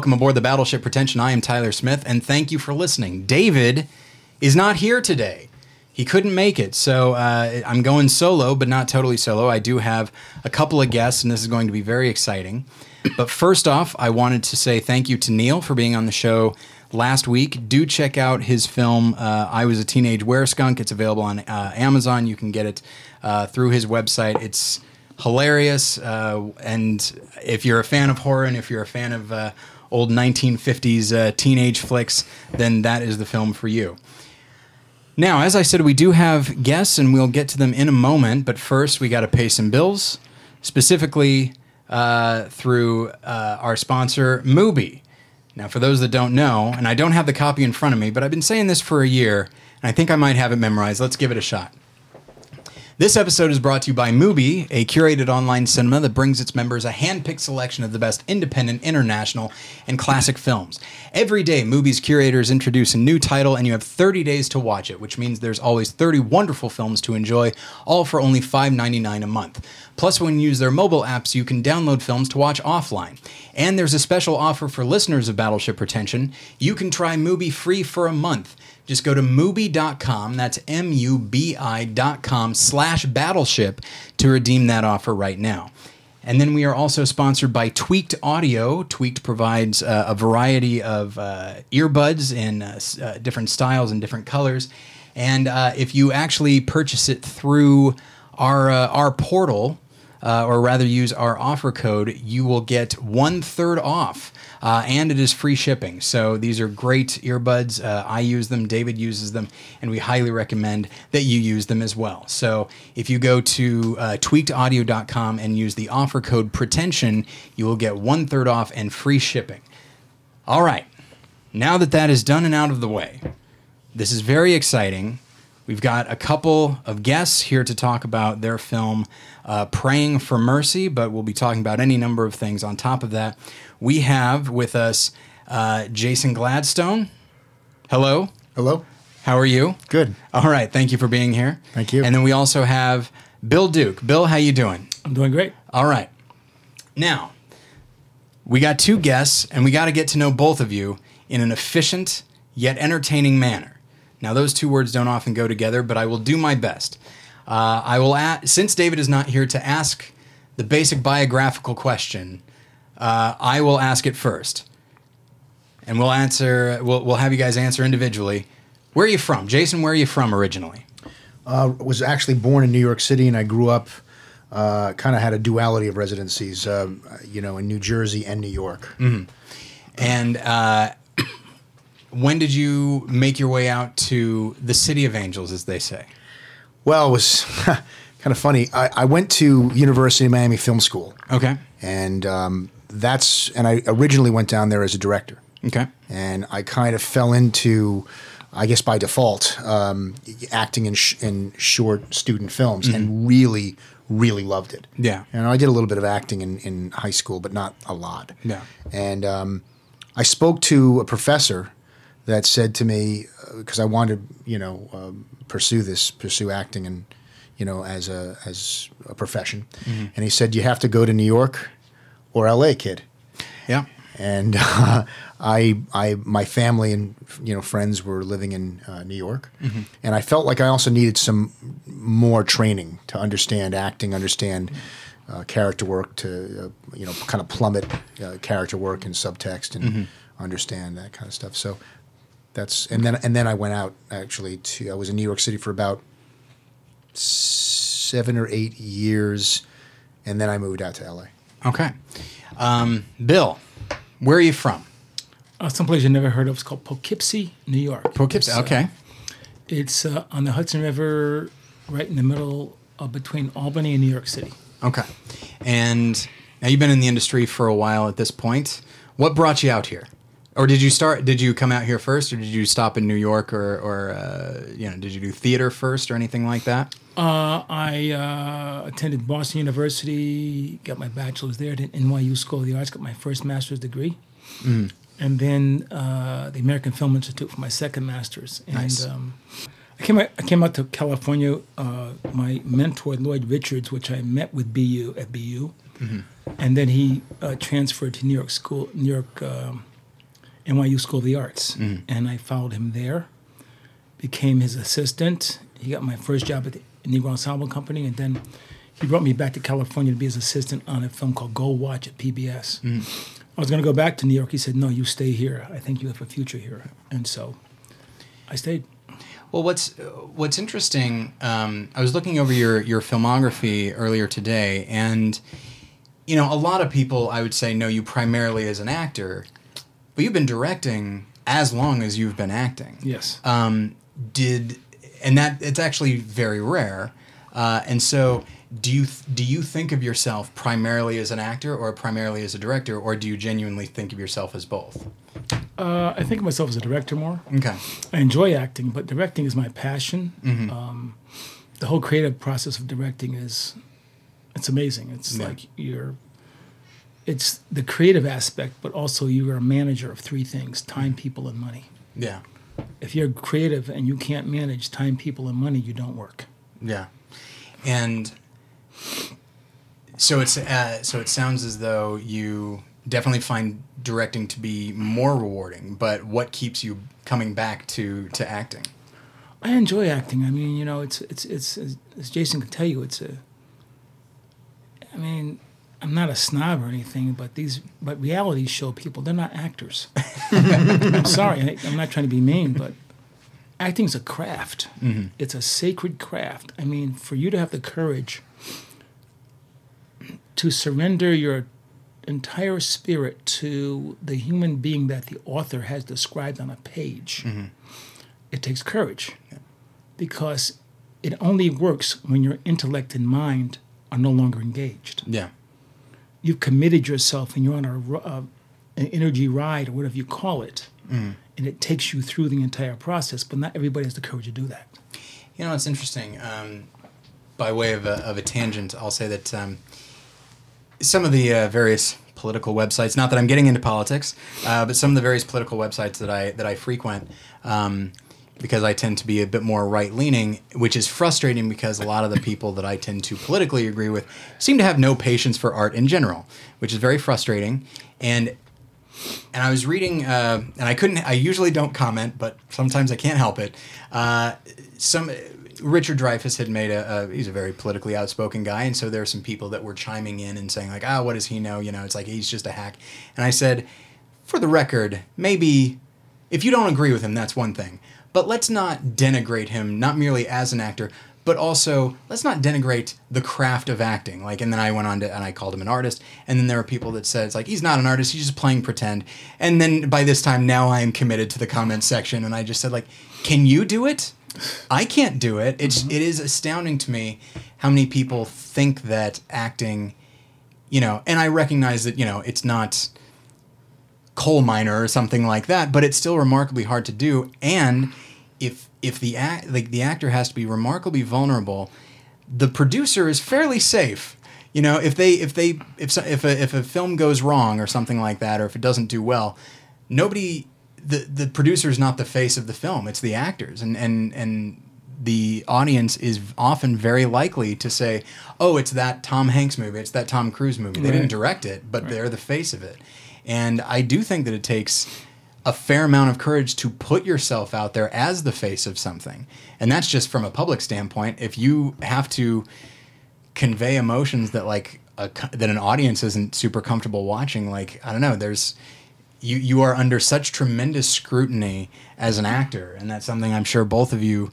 Welcome aboard the Battleship Pretension. I am Tyler Smith, and thank you for listening. David is not here today. He couldn't make it, so uh, I'm going solo, but not totally solo. I do have a couple of guests, and this is going to be very exciting. But first off, I wanted to say thank you to Neil for being on the show last week. Do check out his film, uh, I Was a Teenage Wereskunk. It's available on uh, Amazon. You can get it uh, through his website. It's hilarious. Uh, and if you're a fan of horror and if you're a fan of uh, old 1950s uh, teenage flicks, then that is the film for you. Now, as I said, we do have guests and we'll get to them in a moment, but first we got to pay some bills, specifically uh, through uh, our sponsor, Mubi. Now, for those that don't know, and I don't have the copy in front of me, but I've been saying this for a year, and I think I might have it memorized. Let's give it a shot. This episode is brought to you by Mubi, a curated online cinema that brings its members a hand-picked selection of the best independent, international, and classic films. Every day, Mubi's curators introduce a new title, and you have 30 days to watch it, which means there's always 30 wonderful films to enjoy, all for only $5.99 a month. Plus, when you use their mobile apps, you can download films to watch offline. And there's a special offer for listeners of Battleship Pretension. You can try Mubi free for a month. Just go to Mubi.com, that's M-U-B-I.com slash battleship to redeem that offer right now. And then we are also sponsored by Tweaked Audio. Tweaked provides uh, a variety of uh, earbuds in uh, uh, different styles and different colors. And uh, if you actually purchase it through our uh, our portal, or rather use our offer code, you will get one third off. Uh, and it is free shipping. So these are great earbuds. Uh, I use them, David uses them, and we highly recommend that you use them as well. So if you go to uh, tweakedaudio.com and use the offer code pretension, you will get one third off and free shipping. All right. Now that that is done and out of the way, this is very exciting. We've got a couple of guests here to talk about their film, uh, Praying for Mercy, but we'll be talking about any number of things on top of that. We have with us uh, Jason Gladstone. Hello. Hello. How are you? Good. All right. Thank you for being here. Thank you. And then we also have Bill Duke. Bill, how you doing? I'm doing great. All right. Now, we got two guests, and we got to get to know both of you in an efficient yet entertaining manner. Now, those two words don't often go together, but I will do my best. Uh, I will, a- since David is not here to ask the basic biographical question, uh, I will ask it first, and we'll answer. We'll, we'll have you guys answer individually. Where are you from, Jason? Where are you from originally? Uh, was actually born in New York City, and I grew up. Uh, kind of had a duality of residencies, um, you know, in New Jersey and New York. And uh, when did you make your way out to the City of Angels, as they say? Well, it was kind of funny. I, I went to University of Miami Film School, Okay. and um, that's and I originally went down there as a director, Okay. and I kind of fell into, I guess by default, um, acting in sh- in short student films, and really, really loved it. Yeah. And I did a little bit of acting in, in high school, but not a lot. Yeah. And um, I spoke to a professor that said to me, because I wanted, you know, um, pursue this, pursue acting, and you know, as a as a profession. And he said, you have to go to New York or L.A., kid. Yeah. And uh, I, I, my family and you know friends were living in uh, New York, and I felt like I also needed some more training to understand acting, understand uh, character work, to uh, you know kind of plummet uh, character work and subtext, and understand that kind of stuff. So that's and then and then I went out actually to I was in New York City for about seven or eight years, and then I moved out to L.A. Okay. Um, Bill, where are you from? Uh, someplace you never heard of. It's called Poughkeepsie, New York. Poughkeepsie. It's, uh, Okay. It's uh, on the Hudson River, right in the middle of between Albany and New York City. Okay. And now you've been in the industry for a while at this point. What brought you out here? Or did you start? Did you come out here first, or did you stop in New York, or, or uh, you know, did you do theater first, or anything like that? Uh, I uh, attended Boston University, got my bachelor's there, at NYU School of the Arts, got my first master's degree, Mm. and then uh, the American Film Institute for my second master's. And Nice. um, I came out, I came out to California. Uh, my mentor Lloyd Richards, which I met with BU at BU, and then he uh, transferred to New York School, New York um, NYU School of the Arts, and I followed him there. Became his assistant. He got my first job at the Negro Ensemble Company, and then he brought me back to California to be his assistant on a film called Go Watch at PBS. I was going to go back to New York. He said, "No, you stay here. I think you have a future here." And so, I stayed. Well, what's what's interesting? Um, I was looking over your your filmography earlier today, and you know, a lot of people I would say know you primarily as an actor, but you've been directing as long as you've been acting. Yes. Um, did and that it's actually very rare. Uh, and so, do you do you think of yourself primarily as an actor or primarily as a director, or do you genuinely think of yourself as both? Uh, I think of myself as a director more. Okay. I enjoy acting, but directing is my passion. Um, the whole creative process of directing is it's amazing. It's Yeah. like you're it's the creative aspect, but also you are a manager of three things: time, people, and money. Yeah. If you're creative and you can't manage time, people, and money, you don't work. Yeah, and so it's uh, so it sounds as though you definitely find directing to be more rewarding. But what keeps you coming back to to acting? I enjoy acting. I mean, you know, it's it's it's as as Jason can tell you, it's a. I mean, I'm not a snob or anything, but these but reality show people they're not actors. I'm sorry, I, I'm not trying to be mean, but acting's a craft. Mm-hmm. It's a sacred craft. I mean, for you to have the courage to surrender your entire spirit to the human being that the author has described on a page mm-hmm. it takes courage because it only works when your intellect and mind are no longer engaged. Yeah, You've committed yourself and you're on a, uh, an energy ride or whatever you call it, and it takes you through the entire process. But not everybody has the courage to do that. you know it's interesting. Um, by way of a, of a tangent, I'll say that um, some of the uh, various political websites, not that I'm getting into politics, uh, but some of the various political websites that I that I frequent. Um, because I tend to be a bit more right leaning, which is frustrating because a lot of the people that I tend to politically agree with seem to have no patience for art in general, which is very frustrating. And and I was reading, uh, and I couldn't. I usually don't comment, but sometimes I can't help it. Uh, some Richard Dreyfuss had made a, a. He's a very politically outspoken guy, and so there are some people that were chiming in and saying like, "Ah, what does he know?" You know, it's like he's just a hack. And I said, for the record, maybe if you don't agree with him, that's one thing. But let's not denigrate him, not merely as an actor, but also let's not denigrate the craft of acting. Like, and then I went on to, and I called him an artist. And then there are people that said, it's like, he's not an artist, he's just playing pretend. And then by this time, now I am committed to the comment section. And I just said, like, can you do it? I can't do it. It's, mm-hmm. it is astounding to me how many people think that acting, you know, and I recognize that, you know, it's not coal miner or something like that, but it's still remarkably hard to do. And if if the act like the actor has to be remarkably vulnerable, the producer is fairly safe. You know, if they if they if so- if a, if a film goes wrong or something like that, or if it doesn't do well, nobody the the producer is not the face of the film. It's the actors, and and and the audience is often very likely to say, "Oh, it's that Tom Hanks movie. It's that Tom Cruise movie. They Right. didn't direct it, but they're the face of it." And I do think that it takes a fair amount of courage to put yourself out there as the face of something. And that's just from a public standpoint. If you have to convey emotions that like a, that an audience isn't super comfortable watching, like I don't know, there's you you are under such tremendous scrutiny as an actor, and that's something I'm sure both of you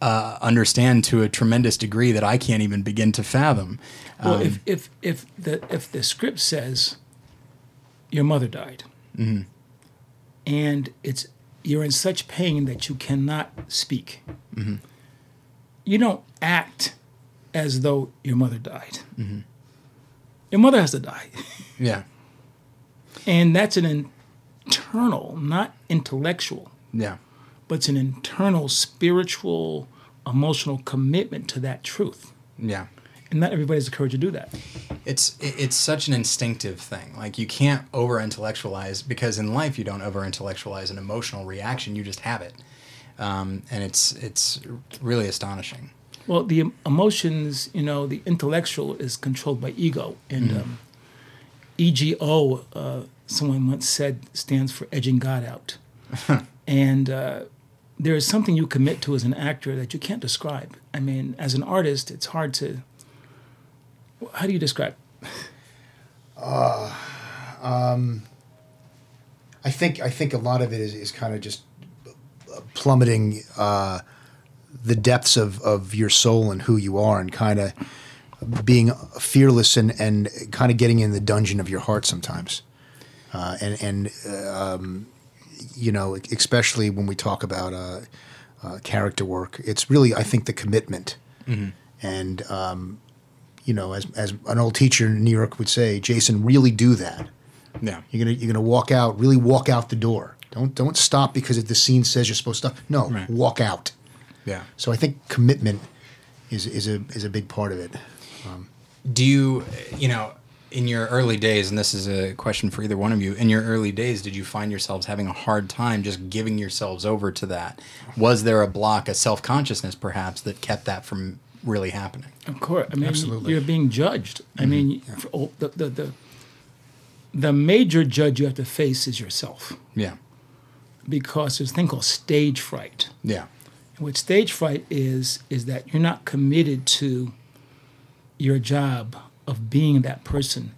uh, understand to a tremendous degree that I can't even begin to fathom. Well, Um, if if if the if the script says your mother died, mm-hmm. and it's you're in such pain that you cannot speak, mm-hmm. you don't act as though your mother died. Mm-hmm. Your mother has to die, yeah, and that's an internal, not intellectual, yeah, but it's an internal, spiritual, emotional commitment to that truth. yeah. And not everybody has the courage to do that. it's it's such an instinctive thing. Like you can't over intellectualize because in life you don't over intellectualize an emotional reaction. You just have it, um, and it's it's really astonishing. Well, the emotions, you know, the intellectual is controlled by ego, and um, EGO, uh, someone once said, stands for edging God out. and uh, there is something you commit to as an actor that you can't describe. I mean, as an artist, it's hard to. How do you describe? I think I think a lot of it is, is kind of just plummeting uh, the depths of, of your soul and who you are, and kind of being fearless and, and kind of getting in the dungeon of your heart sometimes. Uh, and and uh, um, you know, especially when we talk about uh, uh, character work, it's really I think the commitment. And um, you know, as as an old teacher in New York would say, Jason, really do that. Yeah. You're gonna you're gonna walk out, really walk out the door. Don't don't stop because the scene says you're supposed to. No, Right. walk out. Yeah. So I think commitment is is a is a big part of it. Um, do you, you know, in your early days, and this is a question for either one of you, in your early days, did you find yourselves having a hard time just giving yourselves over to that? Was there a block, a self consciousness perhaps, that kept that from really happening? Of course, I mean Absolutely. you're being judged. I mean, for, oh, the, the the the major judge you have to face is yourself Yeah. because there's a thing called stage fright. Yeah. And what stage fright is is that you're not committed to your job of being that person.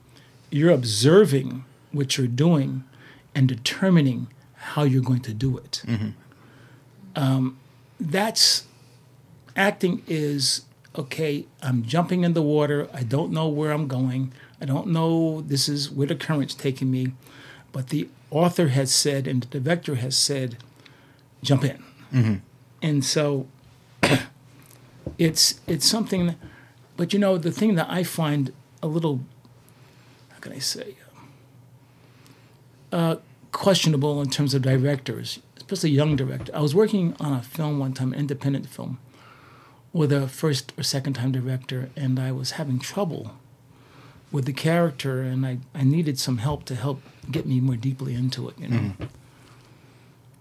You're observing what you're doing and determining how you're going to do it. Um, that's acting is okay. I'm jumping in the water. I don't know where I'm going. I don't know this is where the current's taking me, but the author has said and the director has said, jump in and so it's it's something but you know the thing that i find a little how can i say uh, questionable in terms of directors especially young director i was working on a film one time an independent film with a first or second time director and i was having trouble with the character and i, I needed some help to help get me more deeply into it you know mm-hmm.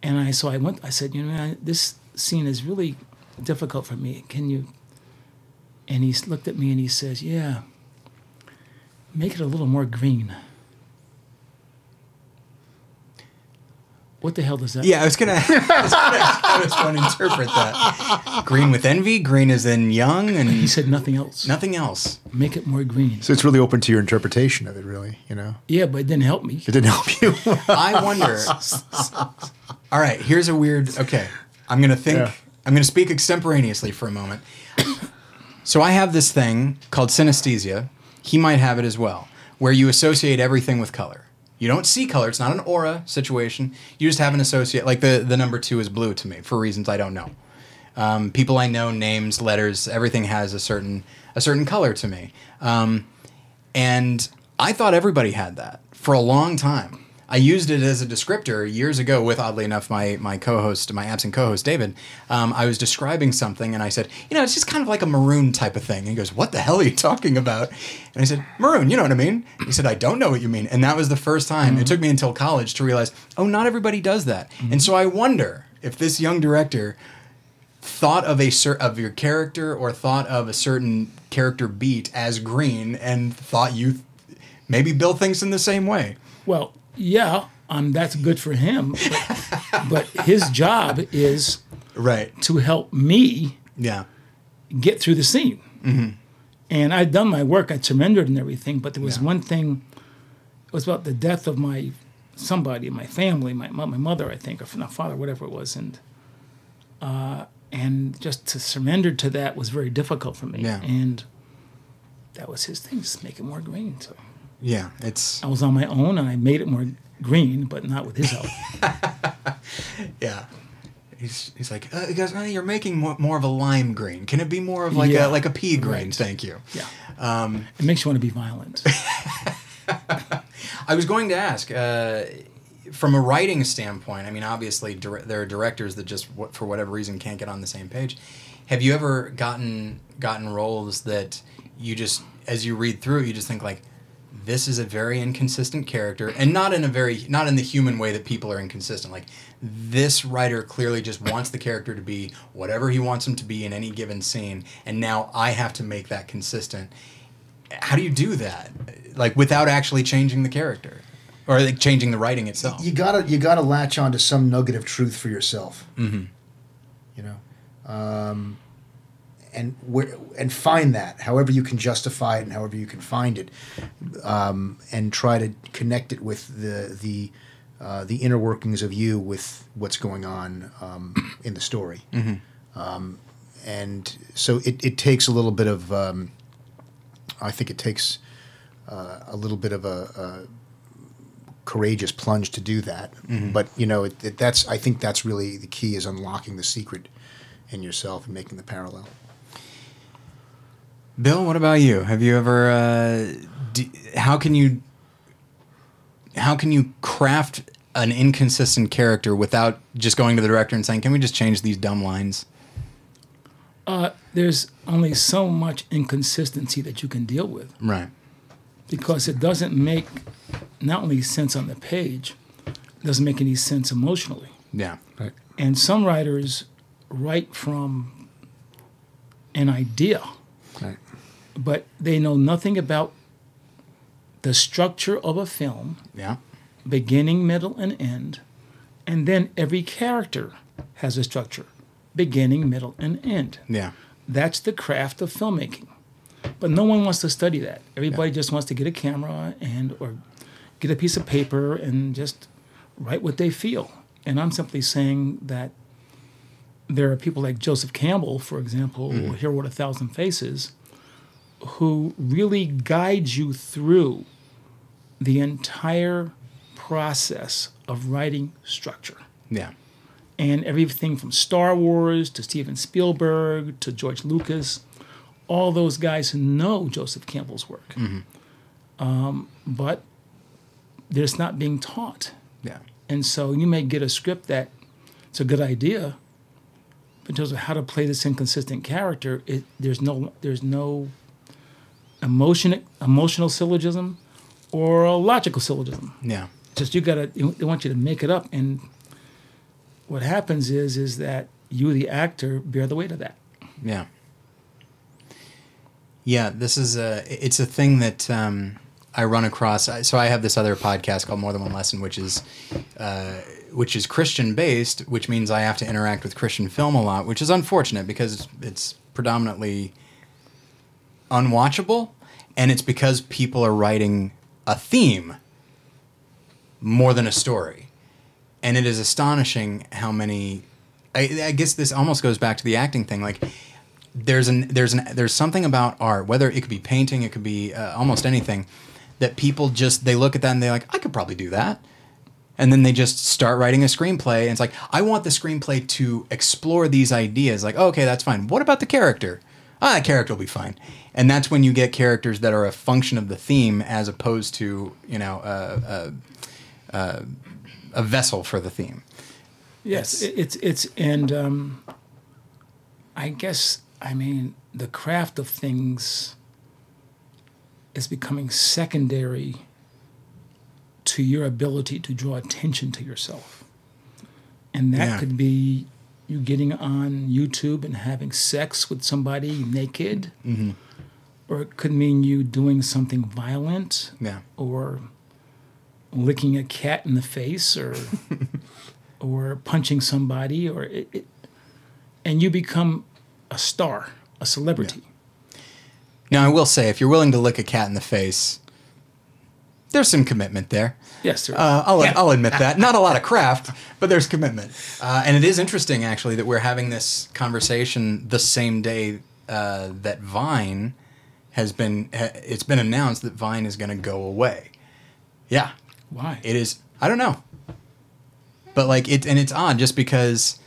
and I so I went. I said, you know, I, this scene is really difficult for me. Can you? And he looked at me and he says, "Yeah, make it a little more green." What the hell does that? Yeah, I was gonna. I was gonna I was trying to interpret that. Green with envy. Green is in young, and He said nothing else. nothing else. Make it more green. So it's really open to your interpretation of it, really. You know, Yeah, but it didn't help me. it didn't help you. I wonder. All right, here's a weird. Okay, I'm gonna think. Yeah. I'm gonna speak extemporaneously for a moment. So I have this thing called synesthesia. He might have it as well, where you associate everything with color. You don't see color. It's not an aura situation. You just have an associate. Like the the number two is blue to me for reasons I don't know. Um, people I know, names, letters, everything has a certain a certain color to me. Um, and I thought everybody had that for a long time. I used it as a descriptor years ago with, oddly enough, my, my co host, my absent co host, David. Um, I was describing something and I said, you know, it's just kind of like a maroon type of thing. And he goes, what the hell are you talking about? And I said, maroon, you know what I mean? He said, I don't know what you mean. And that was the first time. It took me until college to realize, oh, not everybody does that. And so I wonder if this young director thought of a cer- of your character or thought of a certain character beat as green and thought you th- maybe Bill thinks in the same way. Well, yeah, um, that's good for him. But, but his job is Right. to help me Yeah. get through the scene. And I'd done my work, I'd surrendered and everything, but there was Yeah. one thing. It was about the death of my somebody in my family, my my mother, I think, or not father, whatever it was, and uh, and just to surrender to that was very difficult for me. Yeah. And that was his thing, just make it more green. So Yeah. It's I was on my own, and I made it more green, but not with his help. yeah. He's, he's like, uh, "Uh, you're making more, more of a lime green. Can it be more of like Yeah. a like a pea green? Right. Thank you. Yeah, Um, it makes you want to be violent. I was going to ask, uh, from a writing standpoint. I mean, obviously, dir- there are directors that just, for whatever reason, can't get on the same page. Have you ever gotten gotten roles that you just, as you read through, you just think like, this is a very inconsistent character, and not in a very, not in the human way that people are inconsistent. Like, this writer clearly just wants the character to be whatever he wants him to be in any given scene, and now I have to make that consistent how do you do that? Like without actually changing the character or like changing the writing itself. you gotta you gotta latch on to some nugget of truth for yourself. Mm-hmm. You know, um, and where, and find that however you can justify it and however you can find it, um, and try to connect it with the the uh, the inner workings of you with what's going on um, in the story. Um, and so it, it takes a little bit of um, I think it takes uh, a little bit of a, a courageous plunge to do that. But you know, it, it, that's I think that's really the key is unlocking the secret in yourself and making the parallel. Bill, what about you? Have you ever? Uh, d how can you? How can you craft an inconsistent character without just going to the director and saying, "Can we just change these dumb lines?" Uh, there's only so much inconsistency that you can deal with Right. because it doesn't make not only sense on the page, it doesn't make any sense emotionally. Yeah. Right. And some writers write from an idea, Right. But they know nothing about the structure of a film, Yeah. beginning, middle, and end. And then every character has a structure, beginning, middle, and end. Yeah. That's the craft of filmmaking. But no one wants to study that. Everybody just wants to get a camera and or get a piece of paper and just write what they feel. And I'm simply saying that there are people like Joseph Campbell, for example, mm-hmm. Hero with a Thousand Faces, who really guides you through the entire process of writing structure Yeah. and everything from Star Wars to Steven Spielberg to George Lucas, all those guys know Joseph Campbell's work. Um, but it's not being taught. Yeah. And so you may get a script that it's a good idea, but in terms of how to play this inconsistent character, it, there's no there's no emotion emotional syllogism or a logical syllogism Yeah. just you gotta they want you to make it up and what happens is is that you the actor bear the weight of that Yeah. Yeah, this is a it's a thing that um, I run across. So I have this other podcast called More Than One Lesson, which is uh, which is Christian based, which means I have to interact with Christian film a lot, which is unfortunate because it's predominantly unwatchable, and it's because people are writing a theme more than a story, and it is astonishing how many. I, I guess this almost goes back to the acting thing, like there's an there's an there's something about art whether it could be painting it could be uh, almost anything that people just they look at that and they're like i could probably do that. And then they just start writing a screenplay and it's like i want the screenplay to explore these ideas. Like okay that's fine. What about the character? Ah that character will be fine and that's when you get characters that are a function of the theme as opposed to you know a, a, a, a vessel for the theme yes Yes. it, it's it's and um, i guess i mean the craft of things is becoming secondary to your ability to draw attention to yourself and that Yeah. could be you getting on youtube and having sex with somebody naked or it could mean you doing something violent yeah or licking a cat in the face or or punching somebody or it, it, and you become a star a celebrity Now, I will say, if you're willing to lick a cat in the face, there's some commitment there. yes sir Uh, I'll, I'll admit that. Not a lot of craft, but there's commitment. Uh, and it is interesting, actually, that we're having this conversation the same day uh, that Vine has been. It's been announced that Vine is going to go away. Yeah, why it is. I don't know, but like it, and it's odd just because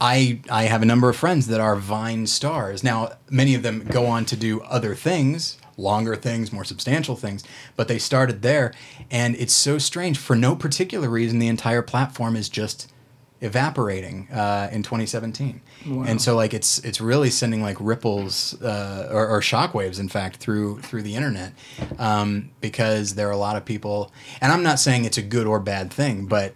I I have a number of friends that are Vine stars. Now, many of them go on to do other things, longer things, more substantial things, but they started there, and it's so strange. For no particular reason, the entire platform is just evaporating uh, in 2017, Wow. and so like it's it's really sending like ripples uh, or, or shockwaves, in fact, through through the internet, um, because there are a lot of people, and I'm not saying it's a good or bad thing, but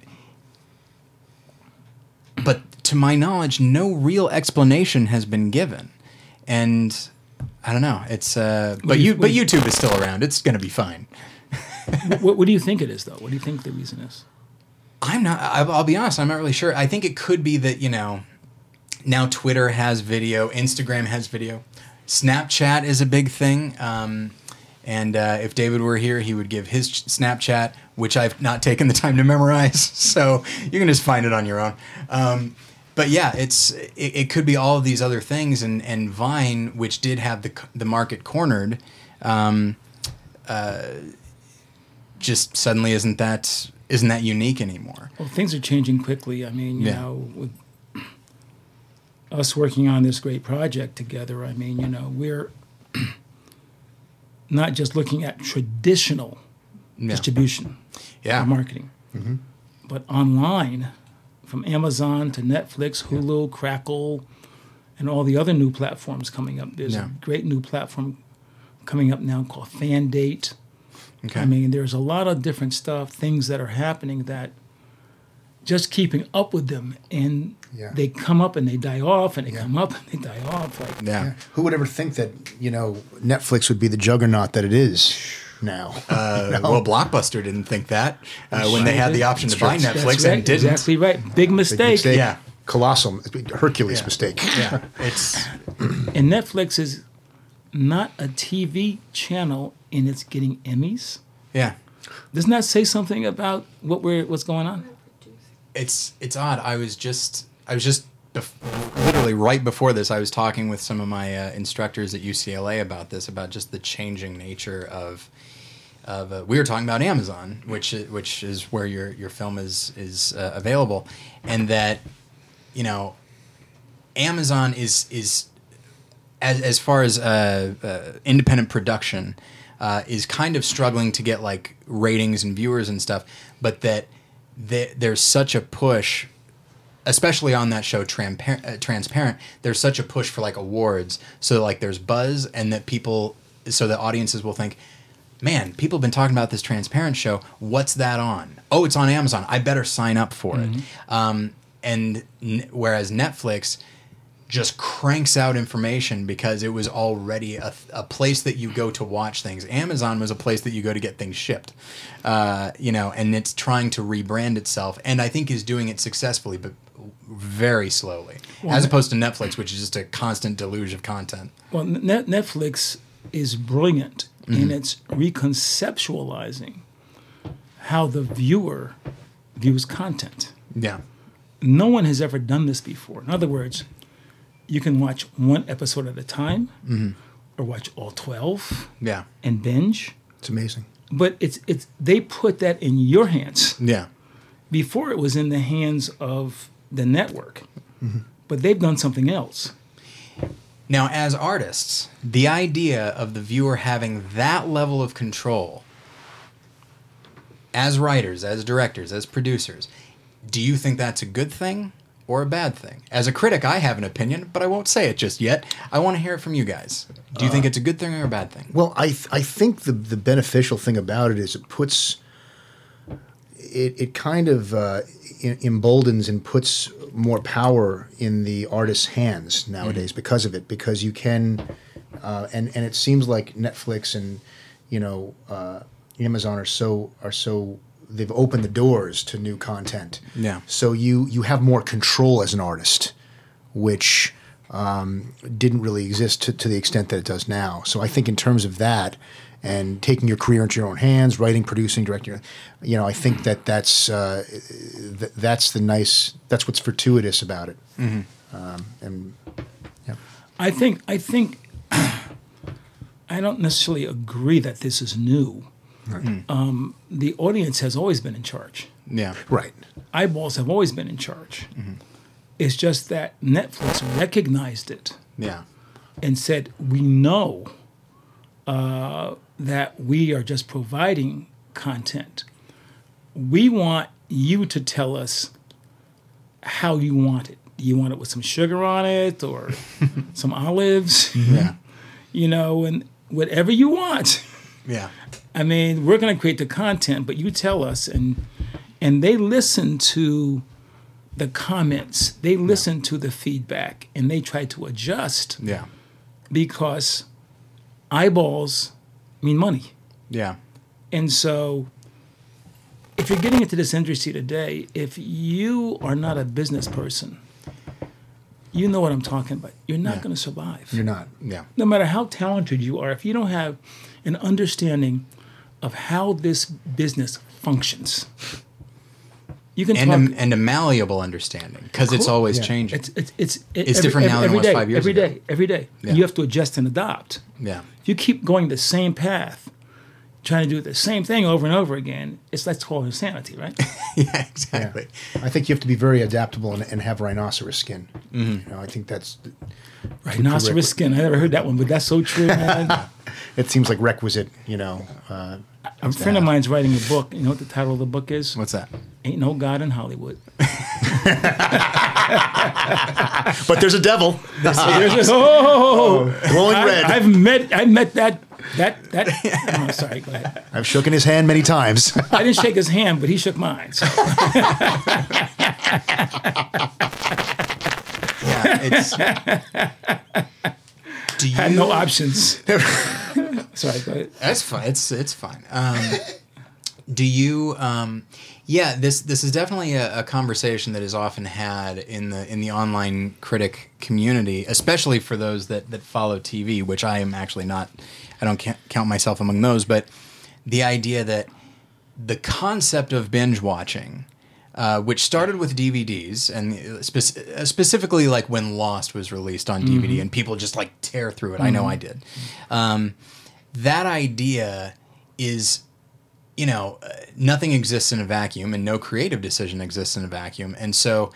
but to my knowledge, no real explanation has been given. And I don't know. It's uh, but you- you but YouTube is still around. It's gonna be fine. what, what do you think it is, though? What do you think the reason is? I'm not. I'll be honest. I'm not really sure. I think it could be that you know, now Twitter has video, Instagram has video, Snapchat is a big thing. Um, and uh, if David were here, he would give his Snapchat, which I've not taken the time to memorize. So you can just find it on your own. Um, but yeah, it's it, it could be all of these other things, and and Vine, which did have the the market cornered. Um, just suddenly isn't that isn't that unique anymore. Well, things are changing quickly. I mean, you Yeah. know, with us working on this great project together, I mean, you know, we're not just looking at traditional Yeah. distribution Yeah. marketing, mm-hmm. but online, from Amazon to Netflix, Hulu, Crackle, and all the other new platforms coming up. There's Yeah. a great new platform coming up now called FanDate. Okay. I mean, there's a lot of different stuff, things that are happening that just keeping up with them, and Yeah. they come up and they die off, and they Yeah. come up and they die off. Like, yeah. Yeah. Who would ever think that you know Netflix would be the juggernaut that it is now? Uh, Well, Blockbuster didn't think that uh, when they had the option to That's buy right. Netflix right, and didn't. Exactly right. Big Big mistake. mistake. Yeah. Colossal, Hercules Yeah. mistake. Yeah, it's And Netflix is not a TV channel, and it's getting Emmys. yeah, Doesn't that say something about what we're what's going on? it's it's odd. I was just I was just bef- literally right before this. I was talking with some of my uh, instructors at UCLA about this, about just the changing nature of. Of, uh, we were talking about Amazon, which which is where your your film is is uh, available, and that you know Amazon is is as as far as uh, uh, independent production uh, is kind of struggling to get like ratings and viewers and stuff, but that the, there's such a push, especially on that show Trampa- uh, Transparent. There's such a push for like awards, so like there's buzz and that people, so that audiences will think. Man, people have been talking about this transparent show. What's that on? Oh, it's on Amazon. I better sign up for it. Um, and n- whereas Netflix, just cranks out information because it was already a, a place that you go to watch things. Amazon was a place that you go to get things shipped, uh, you know, and it's trying to rebrand itself, and I think is doing it successfully, but very slowly, as opposed to Netflix, which is just a constant deluge of content. Well, Net- Netflix is brilliant in its reconceptualizing how the viewer views content. Yeah, No one has ever done this before. In other words, you can watch one episode at a time, or watch all twelve yeah, and binge. It's amazing. But it's it's they put that in your hands. yeah, Before it was in the hands of the network, but they've done something else. Now, as artists, the idea of the viewer having that level of control, as writers, as directors, as producers, do you think that's a good thing or a bad thing? As a critic, I have an opinion, but I won't say it just yet. I want to hear it from you guys. Do you think it's a good thing or a bad thing? Well, I th- I think the the beneficial thing about it is it puts it it kind of uh, em- emboldens and puts more power in the artist's hands nowadays because of it because you can uh, and and it seems like Netflix and you know uh, Amazon are so are so they've opened the doors to new content. Yeah. So you you have more control as an artist, which um, didn't really exist to, to the extent that it does now. So I think in terms of that and taking your career into your own hands, writing, producing, directing, you know, I think that that's uh, th- that's the nice that's what's fortuitous about it. Um, and yeah, I think I think I don't necessarily agree that this is new. Um, the audience has always been in charge. Yeah. right. Eyeballs have always been in charge. It's just that Netflix recognized it Yeah. and said, "We know uh, that we are just providing content. We want you to tell us how you want it. Do you want it with some sugar on it or some olives? Yeah. You know, and whatever you want." Yeah. I mean, we're going to create the content, but you tell us, and and they listen to the comments, they listen to the feedback, and they try to adjust Yeah. because eyeballs mean money. Yeah. And so, if you're getting into this industry today, if you are not a business person, you know what I'm talking about. You're not Yeah. going to survive. You're not. Yeah. no matter how talented you are, if you don't have an understanding of how this business functions, you can And talk. a, and a malleable understanding because it's always Yeah. changing. it's it's it's, it- It's different now than it every was day, five years every ago. day, every day. Yeah. You have to adjust and adopt. yeah. If you keep going the same path, trying to do the same thing over and over again, it's that's called insanity, right? yeah. Yeah. Exactly. I think you have to be very adaptable and, and have rhinoceros skin. Mm-hmm. You know, I think that's Rhinoceros skin. I never heard that one, but that's so true, man. it seems like requisite. You know, uh, a friend of mine's writing a book. You know what the title of the book is? What's that? Ain't no God in Hollywood. but there's a devil There's a- oh. oh, glowing I, red. I've, I've met I met that that that. Oh, sorry, go ahead. I've shaken his hand many times. I didn't shake his hand, but he shook mine. So. Yeah. It's. Do you? had no options. sorry, go ahead. That's fine. It's it's fine. Um, do you? Um, yeah, this this is definitely a, a conversation that is often had in the in the online critic community, especially for those that that follow TV, which I am actually not. I don't count myself among those, but the idea that the concept of binge watching. Uh, which started with DVDs and spec- uh, specifically like when Lost was released on DVD and people just like tear through it. I know I did. Um, that idea is you know uh, nothing exists in a vacuum and no creative decision exists in a vacuum and so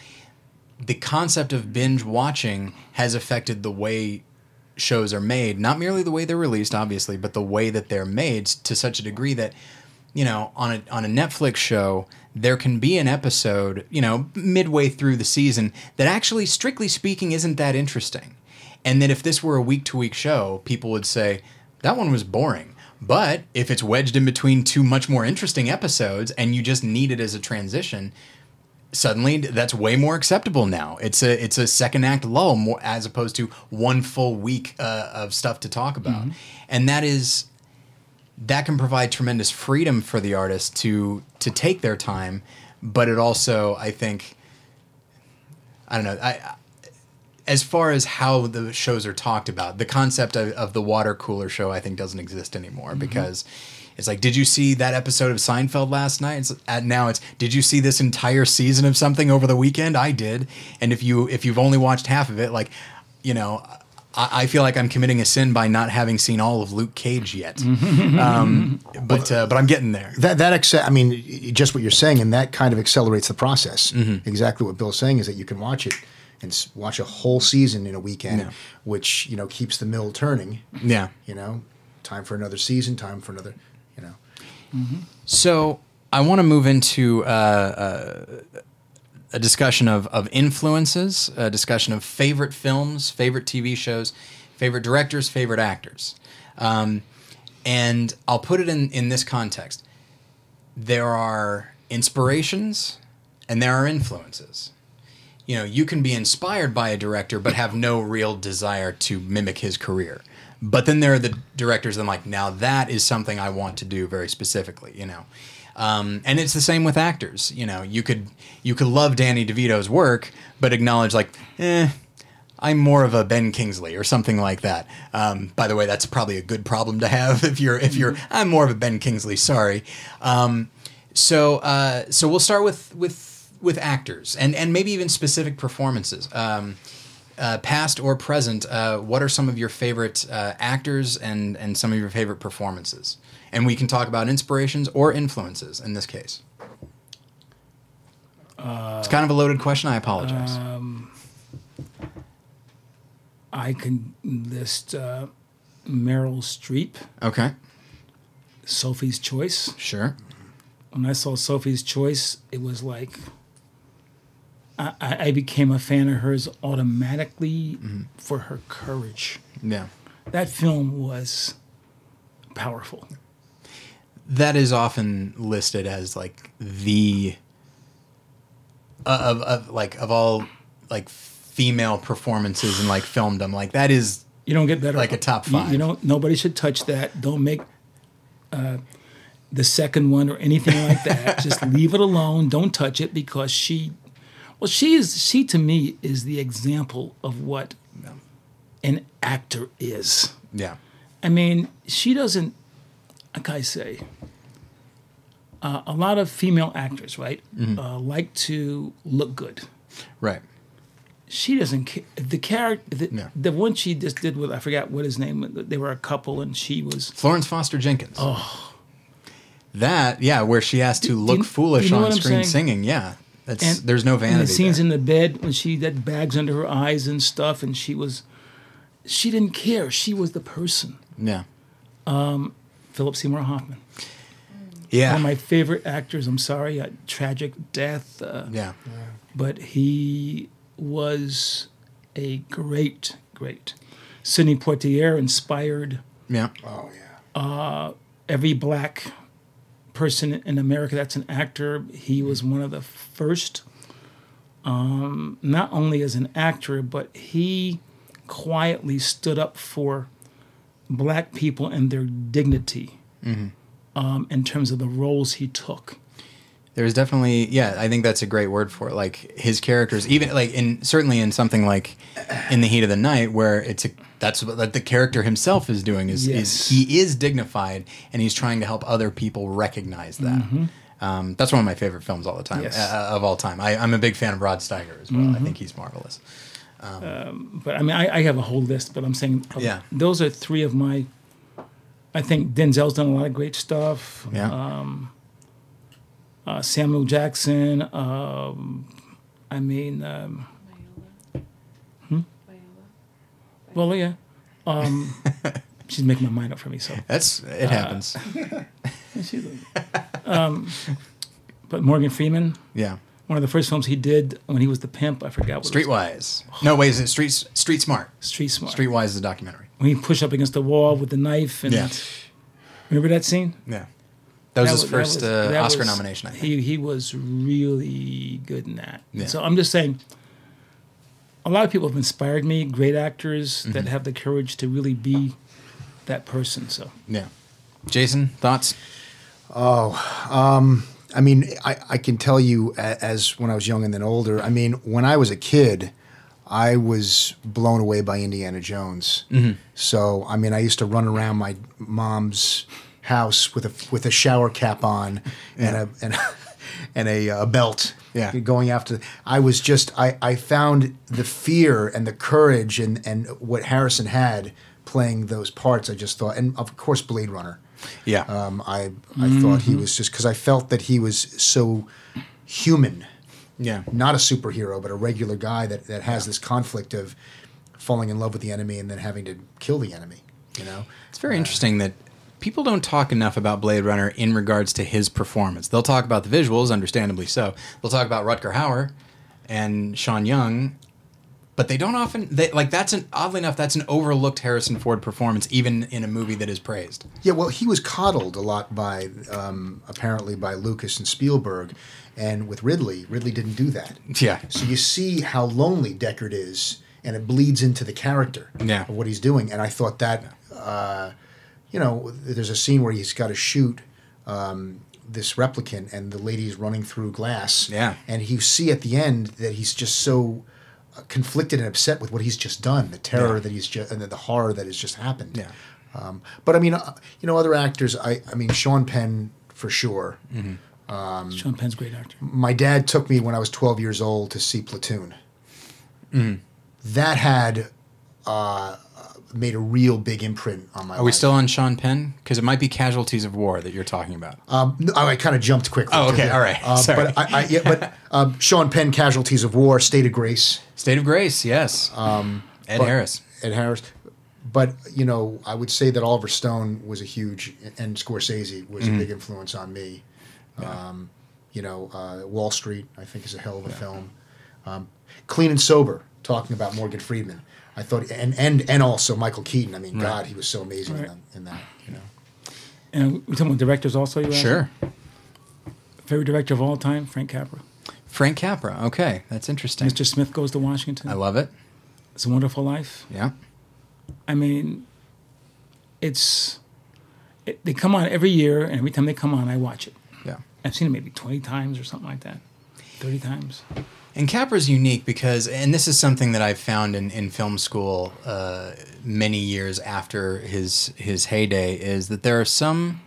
the concept of binge watching has affected the way shows are made not merely the way they're released obviously but the way that they're made to such a degree that you know on a on a Netflix show there can be an episode you know midway through the season that actually strictly speaking isn't that interesting. And that if this were a week to week show people would say that one was boring. But if it's wedged in between two much more interesting episodes and you just need it as a transition suddenly that's way more acceptable now. It's a it's a second act lull more as opposed to one full week uh, of stuff to talk about, and that is that can provide tremendous freedom for the artist to to take their time, but it also I think I don't know I. As far as how the shows are talked about, the concept of, of the water cooler show, I think, doesn't exist anymore mm-hmm. because it's like, did you see that episode of Seinfeld last night? It's, at now it's, did you see this entire season of something over the weekend? I did. And if you if you've only watched half of it, like, you know, I, I feel like I'm committing a sin by not having seen all of Luke Cage yet. um, but uh, but I'm getting there. that that acce- I mean, just what you're saying, and that kind of accelerates the process. Exactly what Bill's saying is that you can watch it and watch a whole season in a weekend, Yeah. which you know keeps the mill turning. Yeah. You know, time for another season, time for another. You know, So I want to move into uh, uh, a discussion of, of influences, a discussion of favorite films, favorite TV shows, favorite directors, favorite actors. Um, and I'll put it in, in this context there are inspirations and there are influences. You know, you can be inspired by a director but have no real desire to mimic his career. But then there are the directors that I'm like, now that is something I want to do very specifically, you know. Um, and it's the same with actors. You know, you could you could love Danny DeVito's work, but acknowledge like, eh, I'm more of a Ben Kingsley or something like that. Um, by the way, that's probably a good problem to have if you're if you're I'm more of a Ben Kingsley. Sorry. Um, so uh, so we'll start with with with actors and and maybe even specific performances. Um, uh, past or present, uh, what are some of your favorite uh, actors and and some of your favorite performances? And we can talk about inspirations or influences in this case. it's kind of a loaded question. I apologize. I can list uh, Meryl Streep, okay, Sophie's Choice. sure. When I saw Sophie's Choice, it was like I, I I became a fan of hers automatically for her courage. Yeah. That film was powerful. That is often listed as like the uh, of, of like of all like female performances in like filmdom like that is You don't get better. Like a top You- five. You, don't. Nobody should touch that. Don't make uh, the second one or anything like that. Just leave it alone. Don't touch it because she. Well, she is. She to me is the example of what an actor is. Yeah. I mean, she doesn't. Like I say, uh, a lot of female actors, right, Mm-hmm. uh, like to look good Right. she doesn't care. The character, the, No. the one she just did with, I forgot what his name. They were a couple, and she was. Florence Foster Jenkins. Oh. That yeah, where she has to Do- do look you- foolish you know on screen saying? singing. Yeah. That's And, there's no and vanity. the scenes there. in the bed when she had bags under her eyes and stuff, and she was, she didn't care. She was the person. yeah. Philip Seymour Hoffman, Yeah. one of my favorite actors. I'm sorry, a tragic death. Uh, yeah. but he was a great, great. Sidney Poitier inspired Yeah. Oh yeah. every black person in America that's an actor. He was one of the first, um, not only as an actor, but he quietly stood up for black people and their dignity um, in terms of the roles he took. There's definitely yeah, I think that's a great word for it. Like his characters, even like in certainly in something like in the heat of the night, where it's a that's what that the character himself is doing is Yes. is he is dignified and he's trying to help other people recognize that. Um, that's one of my favorite films all the time Yes. uh, of all time. I, I'm a big fan of Rod Steiger as well. I think he's marvelous. But I mean, I, I have a whole list, but I'm saying uh, Yeah. those are three of my. I think Denzel's done a lot of great stuff. Yeah, uh, Samuel Jackson. Um, I mean, um, Viola. well, yeah. Um, she's making my mind up for me. So, that's it happens. she's, um, but Morgan Freeman, yeah, one of the first films he did when he was the pimp. I forgot what it was. Streetwise. No, wait, is it Street Street Smart? Street Smart. Streetwise is a documentary. When he pushed up against the wall with the knife and Yeah. remember that scene? Yeah, that was his that first was- uh, Oscar was- nomination. I think. He he was really good in that. Yeah. So I'm just saying, a lot of people have inspired me. Great actors that Mm-hmm. have the courage to really be that person. So Yeah. Jason, thoughts? I mean, I, I can tell you as when I was young and then older. I mean, when I was a kid, I was blown away by Indiana Jones. So, I mean, I used to run around my mom's house with a with a shower cap on and a and a, and a, uh belt. Yeah. going after. I was just I I found the fear and the courage and and what Harrison had playing those parts. I just thought, and of course, Blade Runner. Yeah. Um, I I thought he was just because I felt that he was so human, yeah. not a superhero, but a regular guy that, that has this conflict of falling in love with the enemy and then having to kill the enemy. You know, It's very interesting that people don't talk enough about Blade Runner in regards to his performance. They'll talk about the visuals, understandably so. They'll talk about Rutger Hauer and Sean Young, but they don't often they like that's an oddly enough that's an overlooked Harrison Ford performance even in a movie that is praised. Yeah, well, he was coddled a lot by um, apparently by Lucas and Spielberg, and with Ridley, Ridley didn't do that. Yeah. So you see how lonely Deckard is, and it bleeds into the character Yeah. of what he's doing. And I thought that, uh, you know, there's a scene where he's got to shoot um, this replicant, and the lady's running through glass. Yeah. And you see at the end that he's just so conflicted and upset with what he's just done, the terror Yeah. that he's just, and the horror that has just happened. Yeah. Um, but I mean, uh, you know, other actors. I, I mean, Sean Penn for sure. Um, Sean Penn's a great actor. My dad took me when I was 12 years old to see Platoon. Mm-hmm. That had uh, made a real big imprint on my. Are we still on Sean Penn? Because it might be Casualties of War that you're talking about. Um, no, I kind of jumped quickly. Oh, okay, all right. Uh, Sorry. But I, I, yeah, but um, Sean Penn, Casualties of War, State of Grace, State of Grace, yes. Um, Ed but- Harris. Ed Harris. But you know, I would say that Oliver Stone was a huge, and Scorsese was Mm-hmm. a big influence on me. Um, you know, uh, Wall Street, I think, is a hell of a film. Um, Clean and Sober, talking about Morgan Freeman. I thought, and and and also Michael Keaton. I mean, God, he was so amazing in, Right. that, in that. You know, And we're talking about directors also. You asked? Sure. Favorite director of all time, Frank Capra. Frank Capra. Okay, that's interesting. Mr. Smith Goes to Washington. I love it. It's a Wonderful Life. Yeah. I mean, it's it, they come on every year, and every time they come on, I watch it. Yeah. I've seen it maybe twenty times or something like that, thirty times. And Capra's unique because, and this is something that I've found in, in film school uh, many years after his his heyday, is that there are some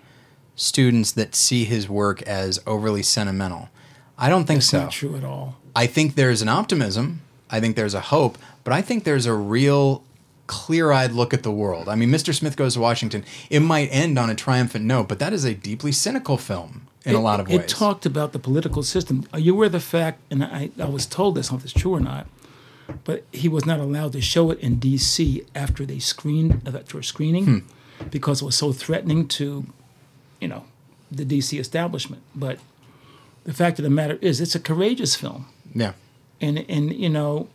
students that see his work as overly sentimental. I don't think It's so. not true at all. I think there's an optimism. I think there's a hope, but I think there's a real clear-eyed look at the world. I mean, Mr. Smith Goes to Washington. It might end on a triumphant note, but that is a deeply cynical film in a It- lot of ways. It talked about the political system. Are you aware of the fact, and I, I was told this, I don't know if it's true or not, but he was not allowed to show it in D.C. after they screened, after a screening, Hmm. because it was so threatening to, you know, the D.C. establishment. But the fact of the matter is, it's a courageous film. yeah. And, and you know,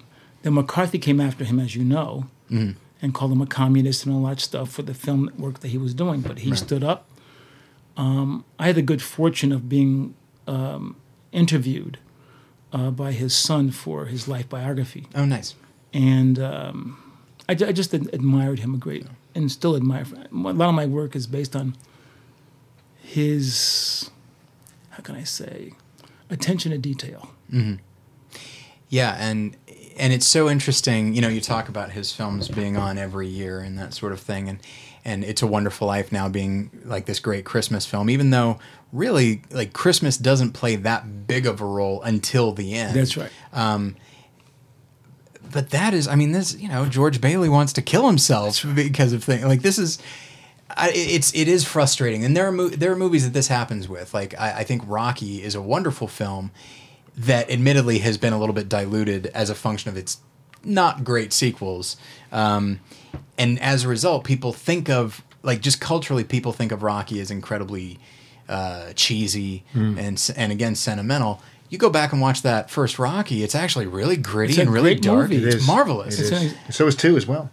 then McCarthy came after him, as you know, Mm-hmm. and called him a communist and all that stuff for the film work that he was doing. But he stood up. Um, I had the good fortune of being um, interviewed uh, by his son for his life biography, Oh, nice. and um, I, I just admired him a great, and still admire. A lot of my work is based on his, how can I say, attention to detail. Yeah, and and it's so interesting. You know, you talk about his films being on every year and that sort of thing, and and it's a Wonderful Life now being like this great Christmas film, even though really like Christmas doesn't play that big of a role until the end. That's right. But that is, I mean, this you know, George Bailey wants to kill himself because of things like this is. I, it's it is frustrating, and there are mo- there are movies that this happens with. Like I, I think Rocky is a wonderful film that, admittedly, has been a little bit diluted as a function of its not great sequels, um, and as a result, people think of like just culturally, people think of Rocky as incredibly uh, cheesy and and again sentimental. You go back and watch that first Rocky; it's actually really gritty It's and really dark. It It's is. marvelous. It It's is. a- So is two as well.